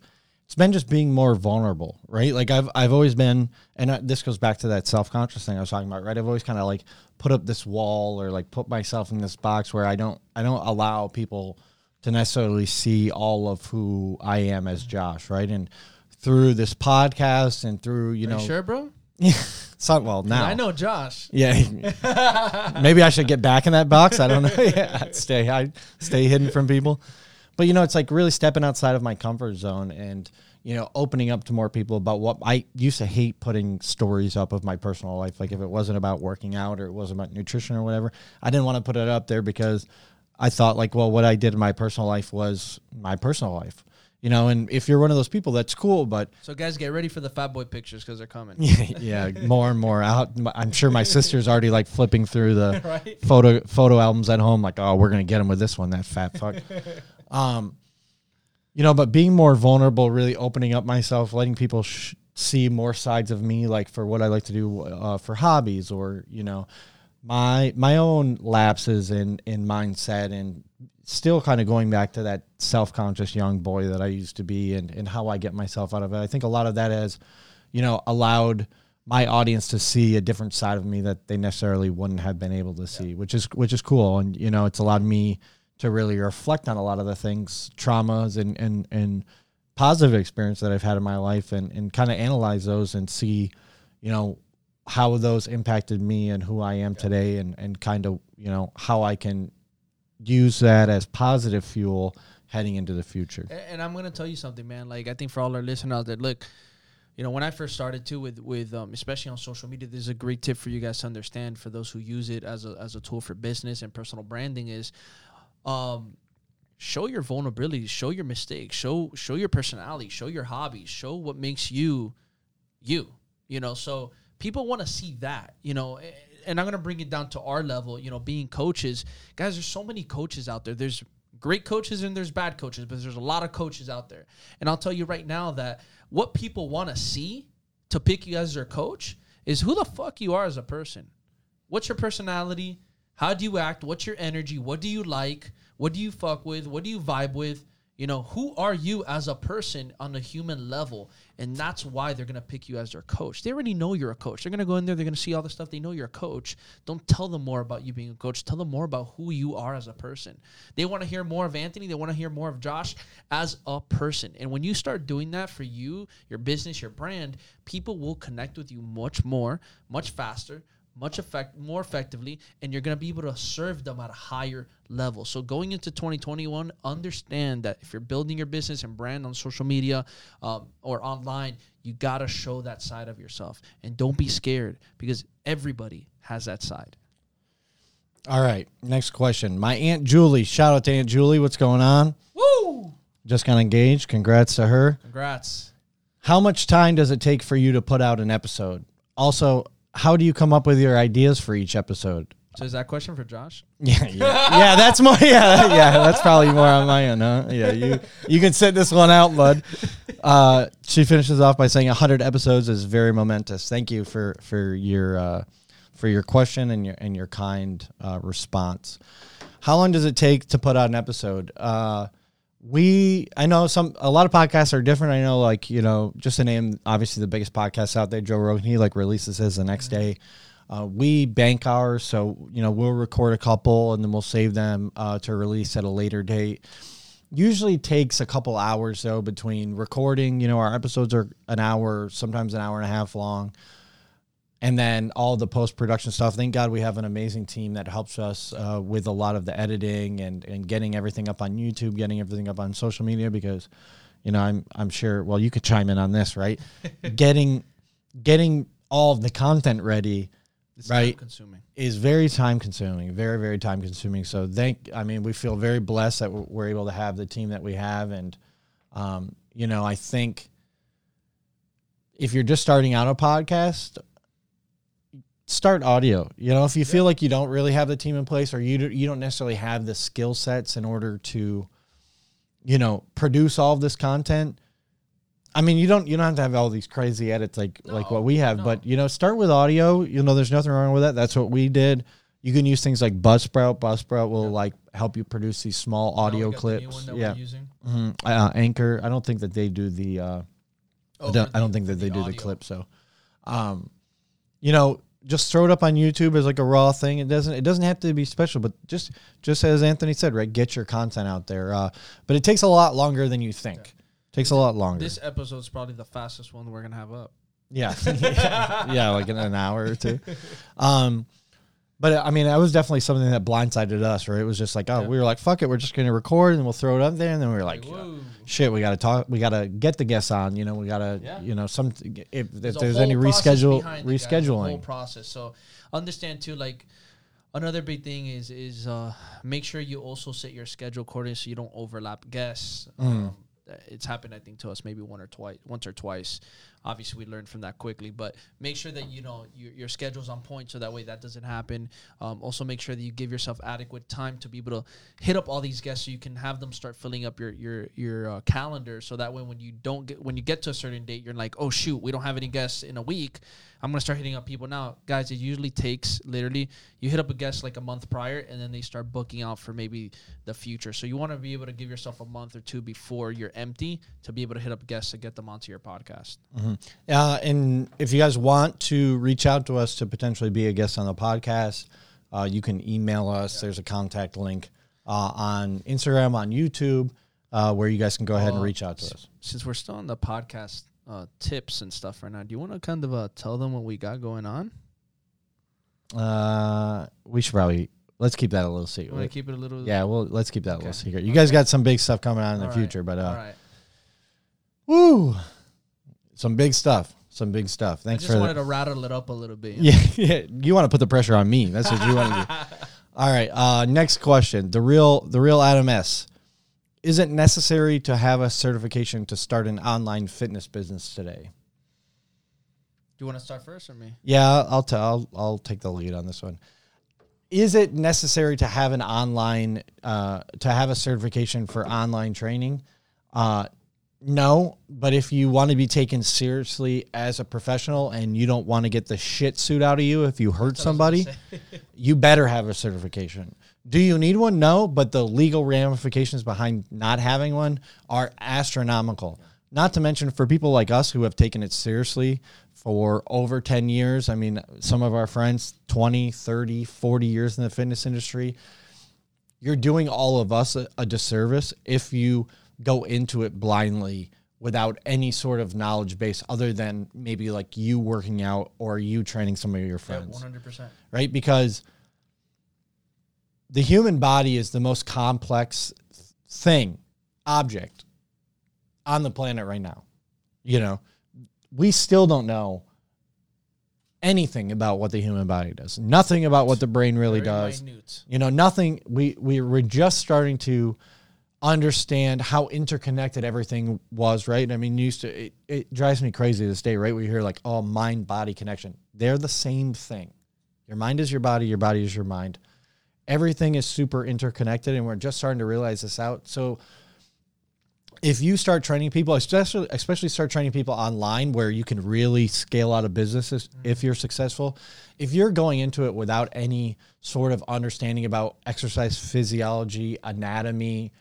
it's been just being more vulnerable, right? Like I've I've always been, and I, this goes back to that self conscious thing I was talking about, right? I've always kind of like put up this wall or like put myself in this box where I don't I don't allow people to necessarily see all of who I am as Josh, right? And through this podcast and through you Are know, you sure bro so, well now i know josh yeah, maybe I should get back in that box. I don't know. yeah, stay I stay hidden from people. But you know, it's like really stepping outside of my comfort zone and you know opening up to more people about what I used to hate putting stories up of my personal life. Like if it wasn't about working out or it wasn't about nutrition or whatever, I didn't want to put it up there because I thought like, well, what I did in my personal life was my personal life. You know, and if you're one of those people, that's cool. But so guys get ready for the fat boy pictures because they're coming yeah, more and more out. I'm sure my sister's already like flipping through the Right. photo photo albums at home. Like, oh, we're gonna get him with this one, that fat fuck. um, you know, but being more vulnerable, really opening up myself, letting people sh- see more sides of me, like for what I like to do uh, for hobbies, or you know, my my own lapses in in mindset and still kind of going back to that self-conscious young boy that I used to be and, and how I get myself out of it. I think a lot of that has, you know, allowed my audience to see a different side of me that they necessarily wouldn't have been able to see, which is which is cool. And you know, it's allowed me to really reflect on a lot of the things, traumas and and and positive experience that I've had in my life and, and kind of analyze those and see, you know, how those impacted me and who I am today and, and kind of, you know, how I can use that as positive fuel heading into the future. And I'm gonna tell you something, man. Like I think for all our listeners out there, look, you know, when I first started too with with um, especially on social media, this is a great tip for you guys to understand for those who use it as a as a tool for business and personal branding is, um, show your vulnerabilities, show your mistakes, show show your personality, show your hobbies, show what makes you you. You know, so people want to see that. You know. And I'm gonna bring it down to our level, you know, being coaches. Guys, there's so many coaches out there. There's great coaches and there's bad coaches, but there's a lot of coaches out there. And I'll tell you right now that what people want to see to pick you as their coach is who the fuck you are as a person. What's your personality? How do you act? What's your energy? What do you like? What do you fuck with? What do you vibe with? You know, who are you as a person on a human level? And that's why they're going to pick you as their coach. They already know you're a coach. They're going to go in there, they're going to see all the stuff. They know you're a coach. Don't tell them more about you being a coach. Tell them more about who you are as a person. They want to hear more of Anthony. They want to hear more of Josh as a person. And when you start doing that for you, your business, your brand, people will connect with you much more, much faster, much effect more effectively and you're going to be able to serve them at a higher level so going into 2021 understand that if you're building your business and brand on social media um, or online you got to show that side of yourself and don't be scared because everybody has that side All right, next question. My Aunt Julie, shout out to Aunt Julie. What's going on? woo Just got engaged. Congrats to her. congrats How much time does it take for you to put out an episode? Also, how do you come up with your ideas for each episode? So is that question for Josh? Yeah, yeah, yeah. That's more. Yeah, yeah. That's probably more on my end, huh? Yeah, you you can sit this one out, bud. Uh, she finishes off by saying, "100 episodes is very momentous." Thank you for for your uh, for your question and your and your kind uh, response. How long does it take to put out an episode? Uh, we I know some a lot of podcasts are different. I know like you know just to name obviously the biggest podcast out there, Joe Rogan. He like releases his the next day. Uh, we bank ours, so you know we'll record a couple and then we'll save them uh, to release at a later date. Usually takes a couple hours though between recording. You know our episodes are an hour, sometimes an hour and a half long, and then all the post production stuff. Thank God we have an amazing team that helps us uh, with a lot of the editing and and getting everything up on YouTube, getting everything up on social media because. You know, I'm I'm sure. Well, you could chime in on this, right? getting getting all of the content ready It's Right. Consuming. is very time consuming, very very time consuming. So thank I mean we feel very blessed that we're able to have the team that we have, and um, you know I think if you're just starting out a podcast, start audio. You know if you feel like you don't really have the team in place, or you do, you don't necessarily have the skill sets in order to, you know, produce all of this content. I mean, you don't you don't have to have all these crazy edits like like what we have, no. but you know, start with audio. You know, there's nothing wrong with that. That's what we did. You can use things like Buzzsprout. Buzzsprout will like help you produce these small audio clips. yeah, Mhm. uh, Anchor. I don't think that they do the. Uh, I don't, I don't think that they do the clip. So, um, you know, just throw it up on YouTube as like a raw thing. It doesn't. It doesn't have to be special, but just just as Anthony said, right? Get your content out there. Uh, but it takes a lot longer than you think. Takes a lot longer. This episode's probably the fastest one we're gonna have up. Yeah. yeah, like in an hour or two. Um, but I mean, that was definitely something that blindsided us, right? It was just like, oh, we were like, fuck it, we're just going to record and we'll throw it up there. And then we were like, Whoa. shit, we got to talk, we got to get the guests on, you know, we got to, Yeah. you know, some, if, if There's any reschedule, it, whole rescheduling. process. So understand too, like another big thing is is uh, make sure you also set your schedule accordingly so you don't overlap guests. Mm. Um, it's happened, I think, to us maybe one or twice, once or twice. Obviously, we learned from that quickly, but make sure that you know your, your schedule's on point, so that way that doesn't happen. Um, also, make sure that you give yourself adequate time to be able to hit up all these guests, so you can have them start filling up your your your uh, calendar. So that way, when you don't get when you get to a certain date, you're like, oh shoot, we don't have any guests in a week. I'm gonna start hitting up people now, guys. It usually takes literally you hit up a guest like a month prior, and then they start booking out for maybe the future. So you want to be able to give yourself a month or two before you're empty to be able to hit up guests to get them onto your podcast. Uh, and if you guys want to reach out to us to potentially be a guest on the podcast, uh, you can email us. There's a contact link uh, on Instagram, on YouTube, uh, where you guys can go ahead and Uh, reach out to us. Since we're still on the podcast uh, tips and stuff right now, do you want to kind of uh, tell them what we got going on? Uh, we should probably let's keep that a little You want to secret. keep it a little? Yeah, well, let's keep that a little secret. You guys got some big stuff coming out in the All right. future, but uh, All right. woo, some big stuff, some big stuff. Thanks for. I just for wanted to rattle it up a little bit. Yeah, yeah. You want to put the pressure on me. That's what you want to do. All right. Uh, next question. The real, the real Adam S. Is it necessary to have a certification to start an online fitness business today? Do you want to start first or me? Yeah, I'll tell. I'll, I'll take the lead on this one. Is it necessary to have an online, uh, to have a certification for online training? Uh, no, but if you want to be taken seriously as a professional and you don't want to get the shit suit out of you if you hurt somebody, you better have a certification. Do you need one? No, but the legal ramifications behind not having one are astronomical. Not to mention for people like us who have taken it seriously for over 10 years. I mean, some of our friends 20, 30, 40 years in the fitness industry. You're doing all of us a, a disservice if you go into it blindly without any sort of knowledge base other than maybe like you working out or you training some of your Yeah, friends hundred percent. right? Because the human body is the most complex thing, object on the planet right now. You know, we still don't know anything about what the human body does. Nothing about what the brain really does. Minute. You know, nothing. We we were just starting to understand how interconnected everything was. Right? I mean, used to. It, it drives me crazy to this day. Right? We hear like, oh, mind body connection. They're the same thing. Your mind is your body, your body is your mind. Everything is super interconnected, and we're just starting to realize this out. So, if you start training people, especially especially start training people online where you can really scale out of businesses if mm-hmm. you're successful. If you're going into it without any sort of understanding about exercise physiology, anatomy,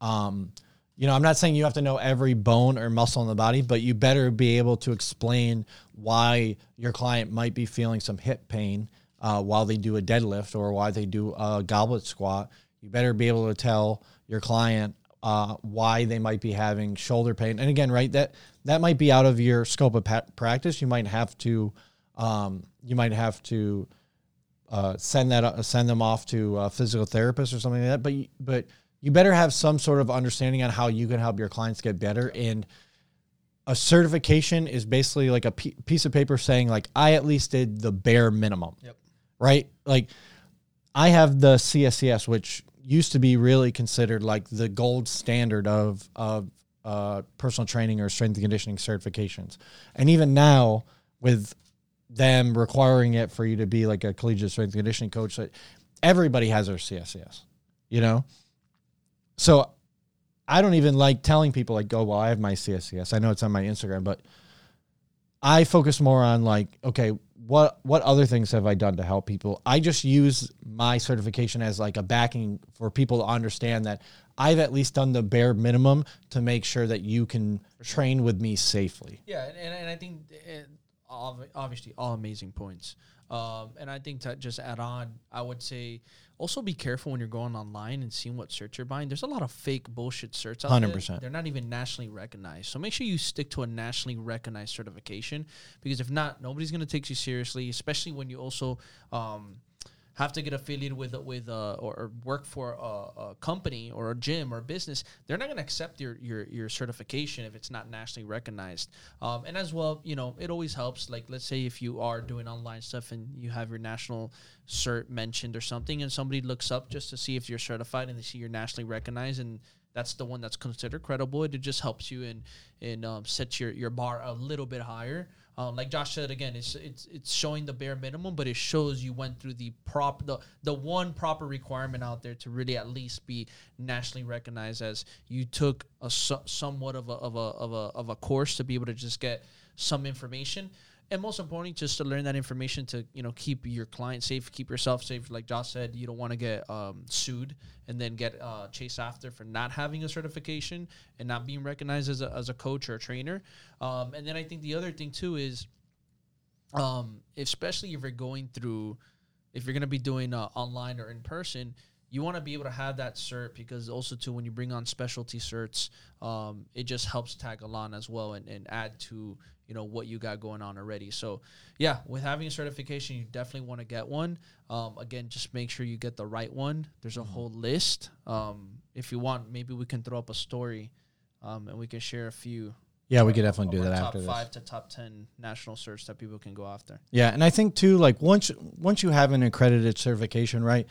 um, you know, I'm not saying you have to know every bone or muscle in the body, but you better be able to explain why your client might be feeling some hip pain uh, while they do a deadlift or why they do a goblet squat. You better be able to tell your client uh, why they might be having shoulder pain. And again, right, that that might be out of your scope of pa- practice. You might have to, um, you might have to uh, send that uh, send them off to a physical therapist or something like that. But but you better have some sort of understanding on how you can help your clients get better. And a certification is basically like a p- piece of paper saying like I at least did the bare minimum. Yep. Right. Like I have the CSCS, which used to be really considered like the gold standard of of uh, personal training or strength and conditioning certifications, and even now with them requiring it for you to be like a collegiate strength and conditioning coach, that everybody has their CSCS, you know. So I don't even like telling people like, "Oh, well, I have my CSCS." I know it's on my Instagram, but I focus more on like, okay, what what other things have I done to help people? I just use my certification as like a backing for people to understand that I've at least done the bare minimum to make sure that you can train with me safely. Yeah, and, and, I think it, obviously all amazing points. Um, and I think to just add on, I would say also be careful when you're going online and seeing what certs you're buying. There's a lot of fake bullshit certs out there. 100%. They're not even nationally recognized. So make sure you stick to a nationally recognized certification because if not, nobody's gonna take you seriously. Especially when you also um, have to get affiliated with with uh, or, or work for a, a company or a gym or a business, they're not going to accept your, your your certification if it's not nationally recognized. Um, and as well, you know, it always helps. Like, let's say if you are doing online stuff and you have your national cert mentioned or something, and somebody looks up just to see if you're certified and they see you're nationally recognized and that's the one that's considered credible. It just helps you and and um, set your, your bar a little bit higher. Um, like Josh said again, it's it's it's showing the bare minimum, but it shows you went through the prop the the one proper requirement out there to really at least be nationally recognized as you took a so, somewhat of a of a of a of a course to be able to just get some information. And most importantly, just to learn that information to you know keep your client safe, keep yourself safe. Like Josh said, you don't want to get um, sued and then get uh, chased after for not having a certification and not being recognized as a, as a coach or a trainer. Um, and then I think the other thing too is, um, especially if you're going through, if you're going to be doing uh, online or in person, you want to be able to have that cert because also too when you bring on specialty certs, um, it just helps tag along as well and, and add to you know what you got going on already. So yeah, with having a certification, you definitely want to get one. Um, again, just make sure you get the right one. There's a whole list. Um, if you want, maybe we can throw up a story, um, and we can share a few. Yeah, we could definitely do that top after this. five to top ten national certs that people can go after. Yeah, and I think too, like once once you have an accredited certification, right?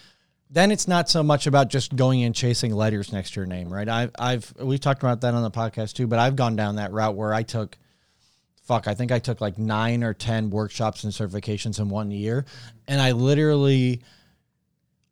Then it's not so much about just going and chasing letters next to your name, right? I've I've we've talked about that on the podcast too, but I've gone down that route where I took fuck, I think I took like nine or ten workshops and certifications in one year. And I literally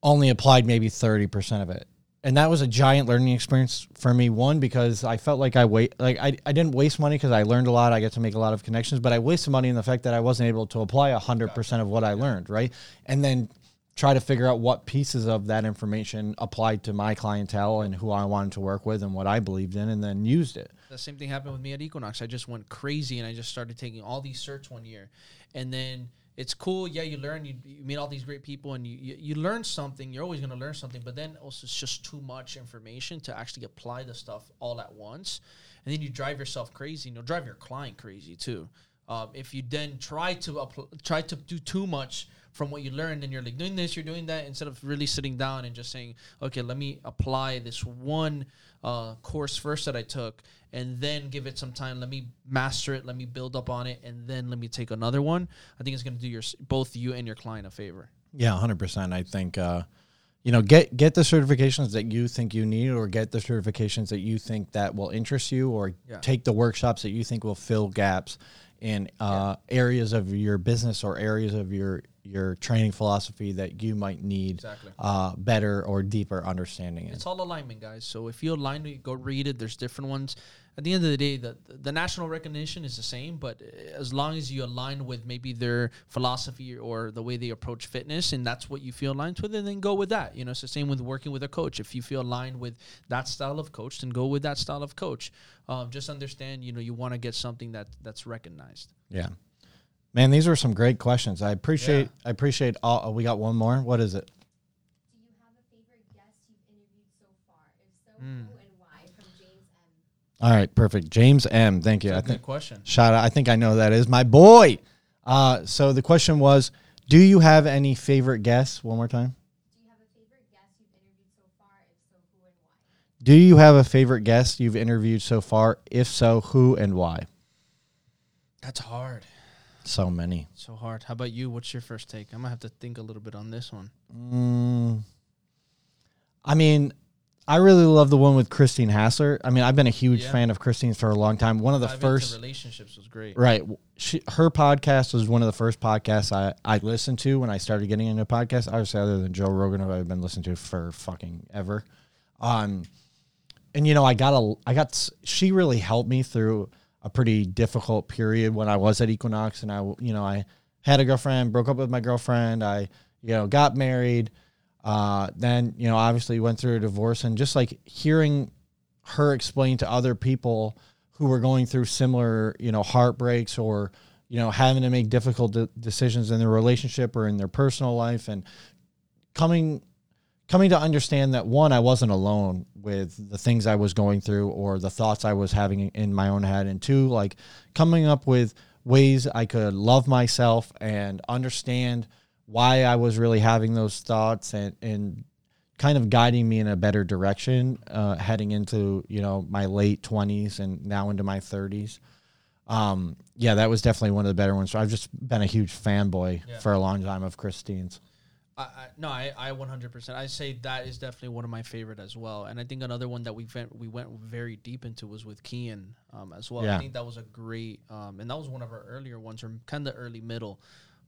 only applied maybe thirty percent of it. And that was a giant learning experience for me. One, because I felt like I wait like I, I didn't waste money because I learned a lot. I get to make a lot of connections, but I wasted money in the fact that I wasn't able to apply hundred percent of what I learned, right? And then try to figure out what pieces of that information applied to my clientele and who I wanted to work with and what I believed in and then used it. The same thing happened with me at Equinox. I just went crazy and I just started taking all these certs one year, and then it's cool. Yeah, you learn. You, you meet all these great people, and you, you you learn something. You're always gonna learn something, but then also it's just too much information to actually apply the stuff all at once, and then you drive yourself crazy. And you'll drive your client crazy too. Um, if you then try to try to do too much from what you learned and you're like doing this, you're doing that instead of really sitting down and just saying, okay, let me apply this one uh, course first that I took and then give it some time. Let me master it. Let me build up on it, and then let me take another one. I think it's going to do your both you and your client a favor. Yeah, hundred percent. I think uh, you know get get the certifications that you think you need, or get the certifications that you think that will interest you, or Yeah. take the workshops that you think will fill gaps in uh, areas of your business or areas of your your training philosophy that you might need Exactly. uh, better or deeper understanding in. It's all alignment, guys. So if you align, go read it. There's different ones. At the end of the day, the the national recognition is the same, but as long as you align with maybe their philosophy or the way they approach fitness, and that's what you feel aligned with, and then go with that. You know, it's the same with working with a coach. If you feel aligned with that style of coach, then go with that style of coach. Um, just understand, you know, you want to get something that that's recognized. Yeah. Man, these were some great questions. I appreciate I appreciate all oh, we got one more. What is it? Do you have a favorite guest you've interviewed so far? If so, who and why? From James M. All right, perfect. James M. Thank you. I That's a think good question. shout out. I think I know who that is my boy. Uh, so the question was, do you have any favorite guests? One more time. Do you have a favorite guest you've interviewed so far? If so, who and why? Do you have a favorite guest you've interviewed so far? If so, who and why? That's hard. So many. So hard. How about you? What's your first take? I'm gonna have to think a little bit on this one. Mm, I mean, I really love the one with Christine Hassler. I mean, I've been a huge Yeah. fan of Christine's for a long time. One of the into first relationships was great. Right. She, her podcast was one of the first podcasts I, I listened to when I started getting into podcasts. Obviously, other than Joe Rogan, who I've been listening to for fucking ever. Um, and you know, I got a, I got, she really helped me through a pretty difficult period when I was at Equinox, and I, you know, I had a girlfriend, broke up with my girlfriend, I, you know, got married. Uh, then you know, obviously went through a divorce, and just like hearing her explain to other people who were going through similar, you know, heartbreaks or, you know, having to make difficult de- decisions in their relationship or in their personal life and coming coming to understand that one I wasn't alone with the things I was going through or the thoughts I was having in my own head. And two like coming up with ways I could love myself and understand why I was really having those thoughts and and kind of guiding me in a better direction uh, heading into you know my late 20s and now into my 30s um, yeah that was definitely one of the better ones. So i've just been a huge fanboy Yeah. for a long time of christine's I, I, no, I, I 100%. I say that is definitely one of my favorite as well. And I think another one that we went, we went very deep into was with Kian um, as well. Yeah. I think that was a great, um, and that was one of our earlier ones, or kind of early middle.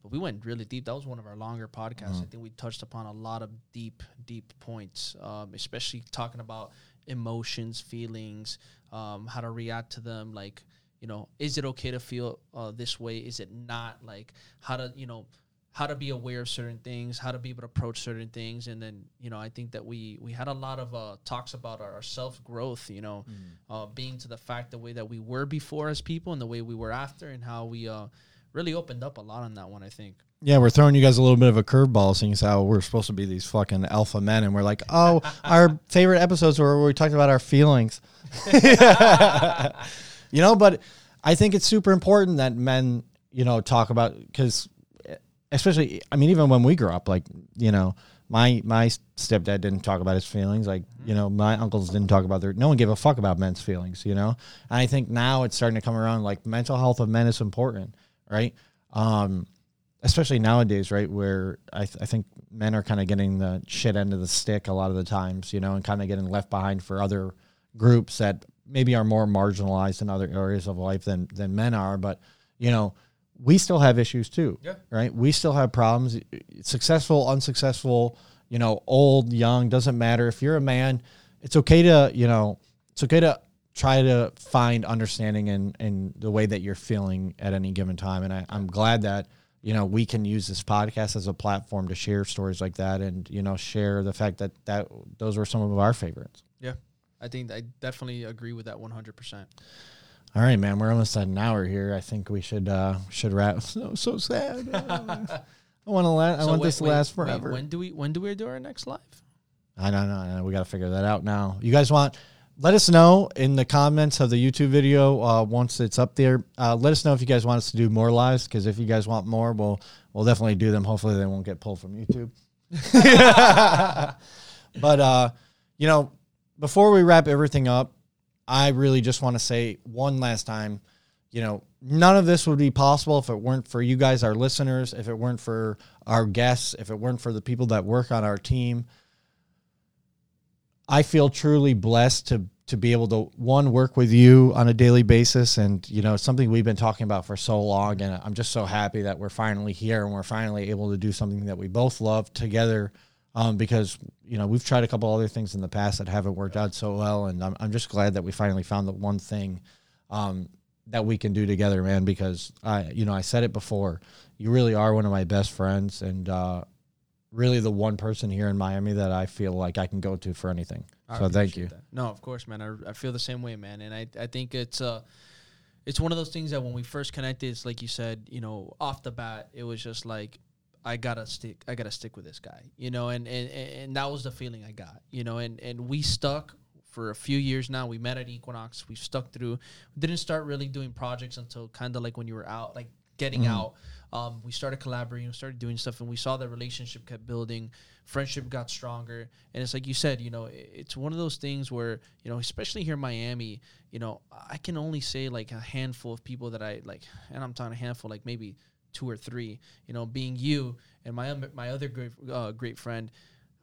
But we went really deep. That was one of our longer podcasts. I think we touched upon a lot of deep, deep points, um, especially talking about emotions, feelings, um, how to react to them. Like, you know, is it okay to feel uh, this way? Is it not? Like, how to, you know, how to be aware of certain things, how to be able to approach certain things, and then you know I think that we we had a lot of uh, talks about our, our self growth, you know, uh, being to the fact the way that we were before as people and the way we were after, and how we uh, really opened up a lot on that one. I think. yeah we're throwing you guys a little bit of a curveball seeing as how we're supposed to be these fucking alpha men and we're like oh our favorite episodes were where we talked about our feelings you know but i think it's super important that men you know talk about because especially i mean even when we grew up like you know my my stepdad didn't talk about his feelings. Like you know my uncles didn't talk about their no one gave a fuck about men's feelings you know? And i think now it's starting to come around like mental health of men is important right? Um especially nowadays right where i, th- I think men are kind of getting the shit end of the stick a lot of the times you know and kind of getting left behind for other groups that maybe are more marginalized in other areas of life than than men are. But you know we still have issues too Yeah. right? We still have problems successful unsuccessful you know old young doesn't matter. If you're a man it's okay to you know it's okay to try to find understanding in in the way that you're feeling at any given time. And I, i'm glad that you know we can use this podcast as a platform to share stories like that and you know share the fact that that those were some of our favorites. Yeah, I think I definitely agree with that one hundred percent. All right man we're almost at an hour here i think we should uh should wrap so so sad i want to la- i want this to last forever when do we when do we do our next live? I know, I know. We got to figure that out now. You guys want? Let us know in the comments of the YouTube video uh, once it's up there. Uh, let us know if you guys want us to do more lives because if you guys want more, we'll we'll definitely do them. Hopefully, they won't get pulled from YouTube. but uh, you know, before we wrap everything up, I really just want to say one last time, you know, none of this would be possible if it weren't for you guys, our listeners, if it weren't for our guests, if it weren't for the people that work on our team. I feel truly blessed to to be able to one work with you on a daily basis and you know something we've been talking about for so long and i'm just so happy that we're finally here and we're finally able to do something that we both love together um, because you know we've tried a couple other things in the past that haven't worked out so well and i'm, I'm just glad that we finally found the one thing um, that we can do together man because i you know i said it before you really are one of my best friends and uh, really the one person here in miami that i feel like i can go to for anything I so thank you that. No, of course, man. I, I feel the same way, man. And I, I think it's uh it's one of those things that when we first connected, it's like you said, you know, off the bat, it was just like I gotta stick I gotta stick with this guy. You know, and and, and that was the feeling I got, you know, and, and we stuck for a few years now. We met at Equinox. We've stuck through. We didn't start really doing projects until kind of like when you were out, like getting out. Um, we started collaborating, we started doing stuff, and we saw the relationship kept building. Friendship got stronger, and it's like you said, you know, it's one of those things where you know, especially here in Miami, you know, I can only say like a handful of people that I like, and I'm talking a handful, like maybe two or three, you know, being you and my my other great uh, great friend,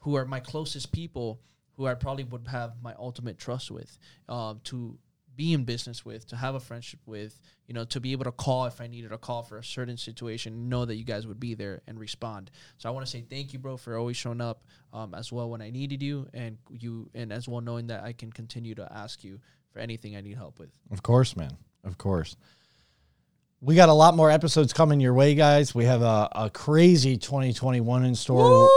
who are my closest people, who I probably would have my ultimate trust with, um, to be in business with, to have a friendship with, you know, to be able to call if I needed a call for a certain situation, know that you guys would be there and respond. So I want to say thank you, bro, for always showing up um, as well when I needed you, and you, and as well knowing that I can continue to ask you for anything I need help with. Of course, man. Of course. We got a lot more episodes coming your way, guys. We have a, a crazy 2021 in store.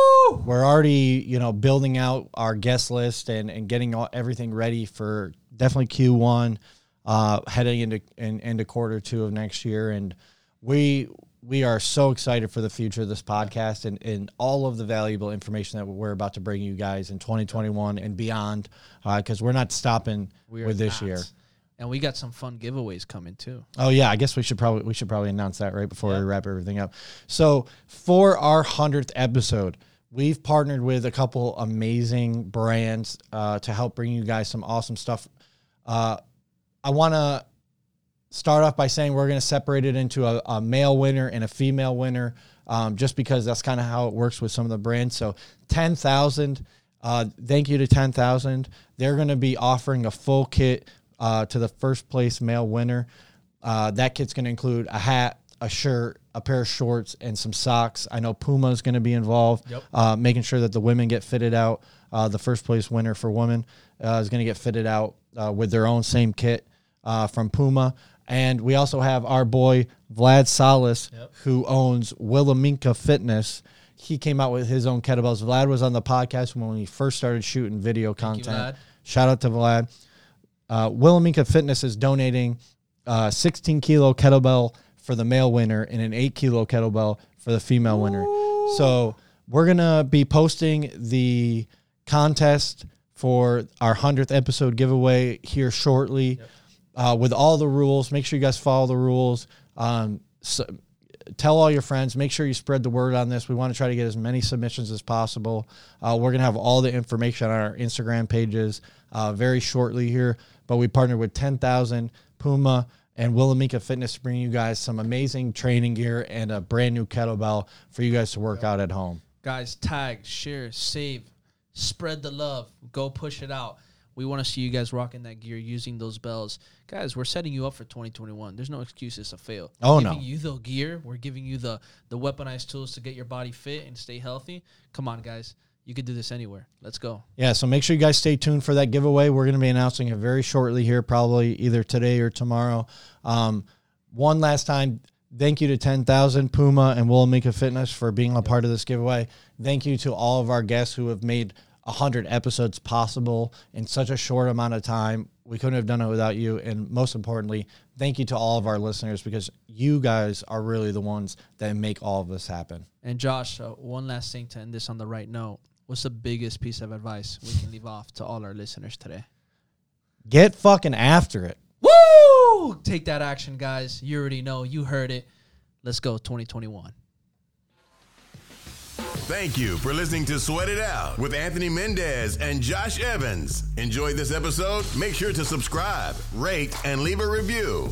We're already, you know, building out our guest list and, and getting all, everything ready for definitely Q1, uh, heading into in, into quarter two of next year. And we we are so excited for the future of this podcast and, and all of the valuable information that we're about to bring you guys in 2021 and beyond, because we're not stopping We with this not. year. And we got some fun giveaways coming too. Oh yeah, I guess we should probably we should probably announce that right before Yeah. we wrap everything up. So for our hundredth episode, we've partnered with a couple amazing brands uh, to help bring you guys some awesome stuff. Uh, I want to start off by saying we're going to separate it into a, a male winner and a female winner, um, just because that's kind of how it works with some of the brands. So ten thousand. Uh, thank you to ten thousand. They're going to be offering a full kit uh, to the first place male winner. Uh, that kit's going to include a hat, a shirt, a pair of shorts, and some socks. I know Puma is going to be involved, Yep. uh, making sure that the women get fitted out. Uh, the first place winner for women uh, is going to get fitted out uh, with their own same kit uh, from Puma. And we also have our boy Vlad Salas, Yep. who owns Willaminka Fitness. He came out with his own kettlebells. Vlad was on the podcast when we first started shooting video you, content. Vlad. Shout out to Vlad. Uh, Willaminka Fitness is donating uh, 16 kilo kettlebell for the male winner and an 8 kilo kettlebell for the female winner. So we're going to be posting the contest for our 100th episode giveaway here shortly uh, with all the rules. Make sure you guys follow the rules. Um, so, tell all your friends. Make sure you spread the word on this. We want to try to get as many submissions as possible. Uh, we're going to have all the information on our Instagram pages uh, very shortly here. But we partnered with 10,000 Puma and Willamika Fitness to bring you guys some amazing training gear and a brand new kettlebell for you guys to work out at home. Guys, tag, share, save, spread the love. Go push it out. We want to see you guys rocking that gear, using those bells. Guys, we're setting you up for 2021. There's no excuses to fail. Oh, we're no. giving you the gear. We're giving you the the weaponized tools to get your body fit and stay healthy. Come on, guys. You could do this anywhere. Let's go. Yeah, so make sure you guys stay tuned for that giveaway. We're going to be announcing it very shortly here, probably either today or tomorrow. Um, one last time, thank you to 10,000 Puma and Willamika Fitness for being a part of this giveaway. Thank you to all of our guests who have made 100 episodes possible in such a short amount of time. We couldn't have done it without you. And most importantly, thank you to all of our listeners because you guys are really the ones that make all of this happen. And Josh, uh, one last thing to end this on the right note. What's the biggest piece of advice we can leave off to all our listeners today? Get fucking after it. Woo! Take that action, guys. You already know. You heard it. Let's go 2021. Thank you for listening to Sweat It Out with Anthony Mendez and Josh Evans. Enjoyed this episode? Make sure to subscribe, rate, and leave a review.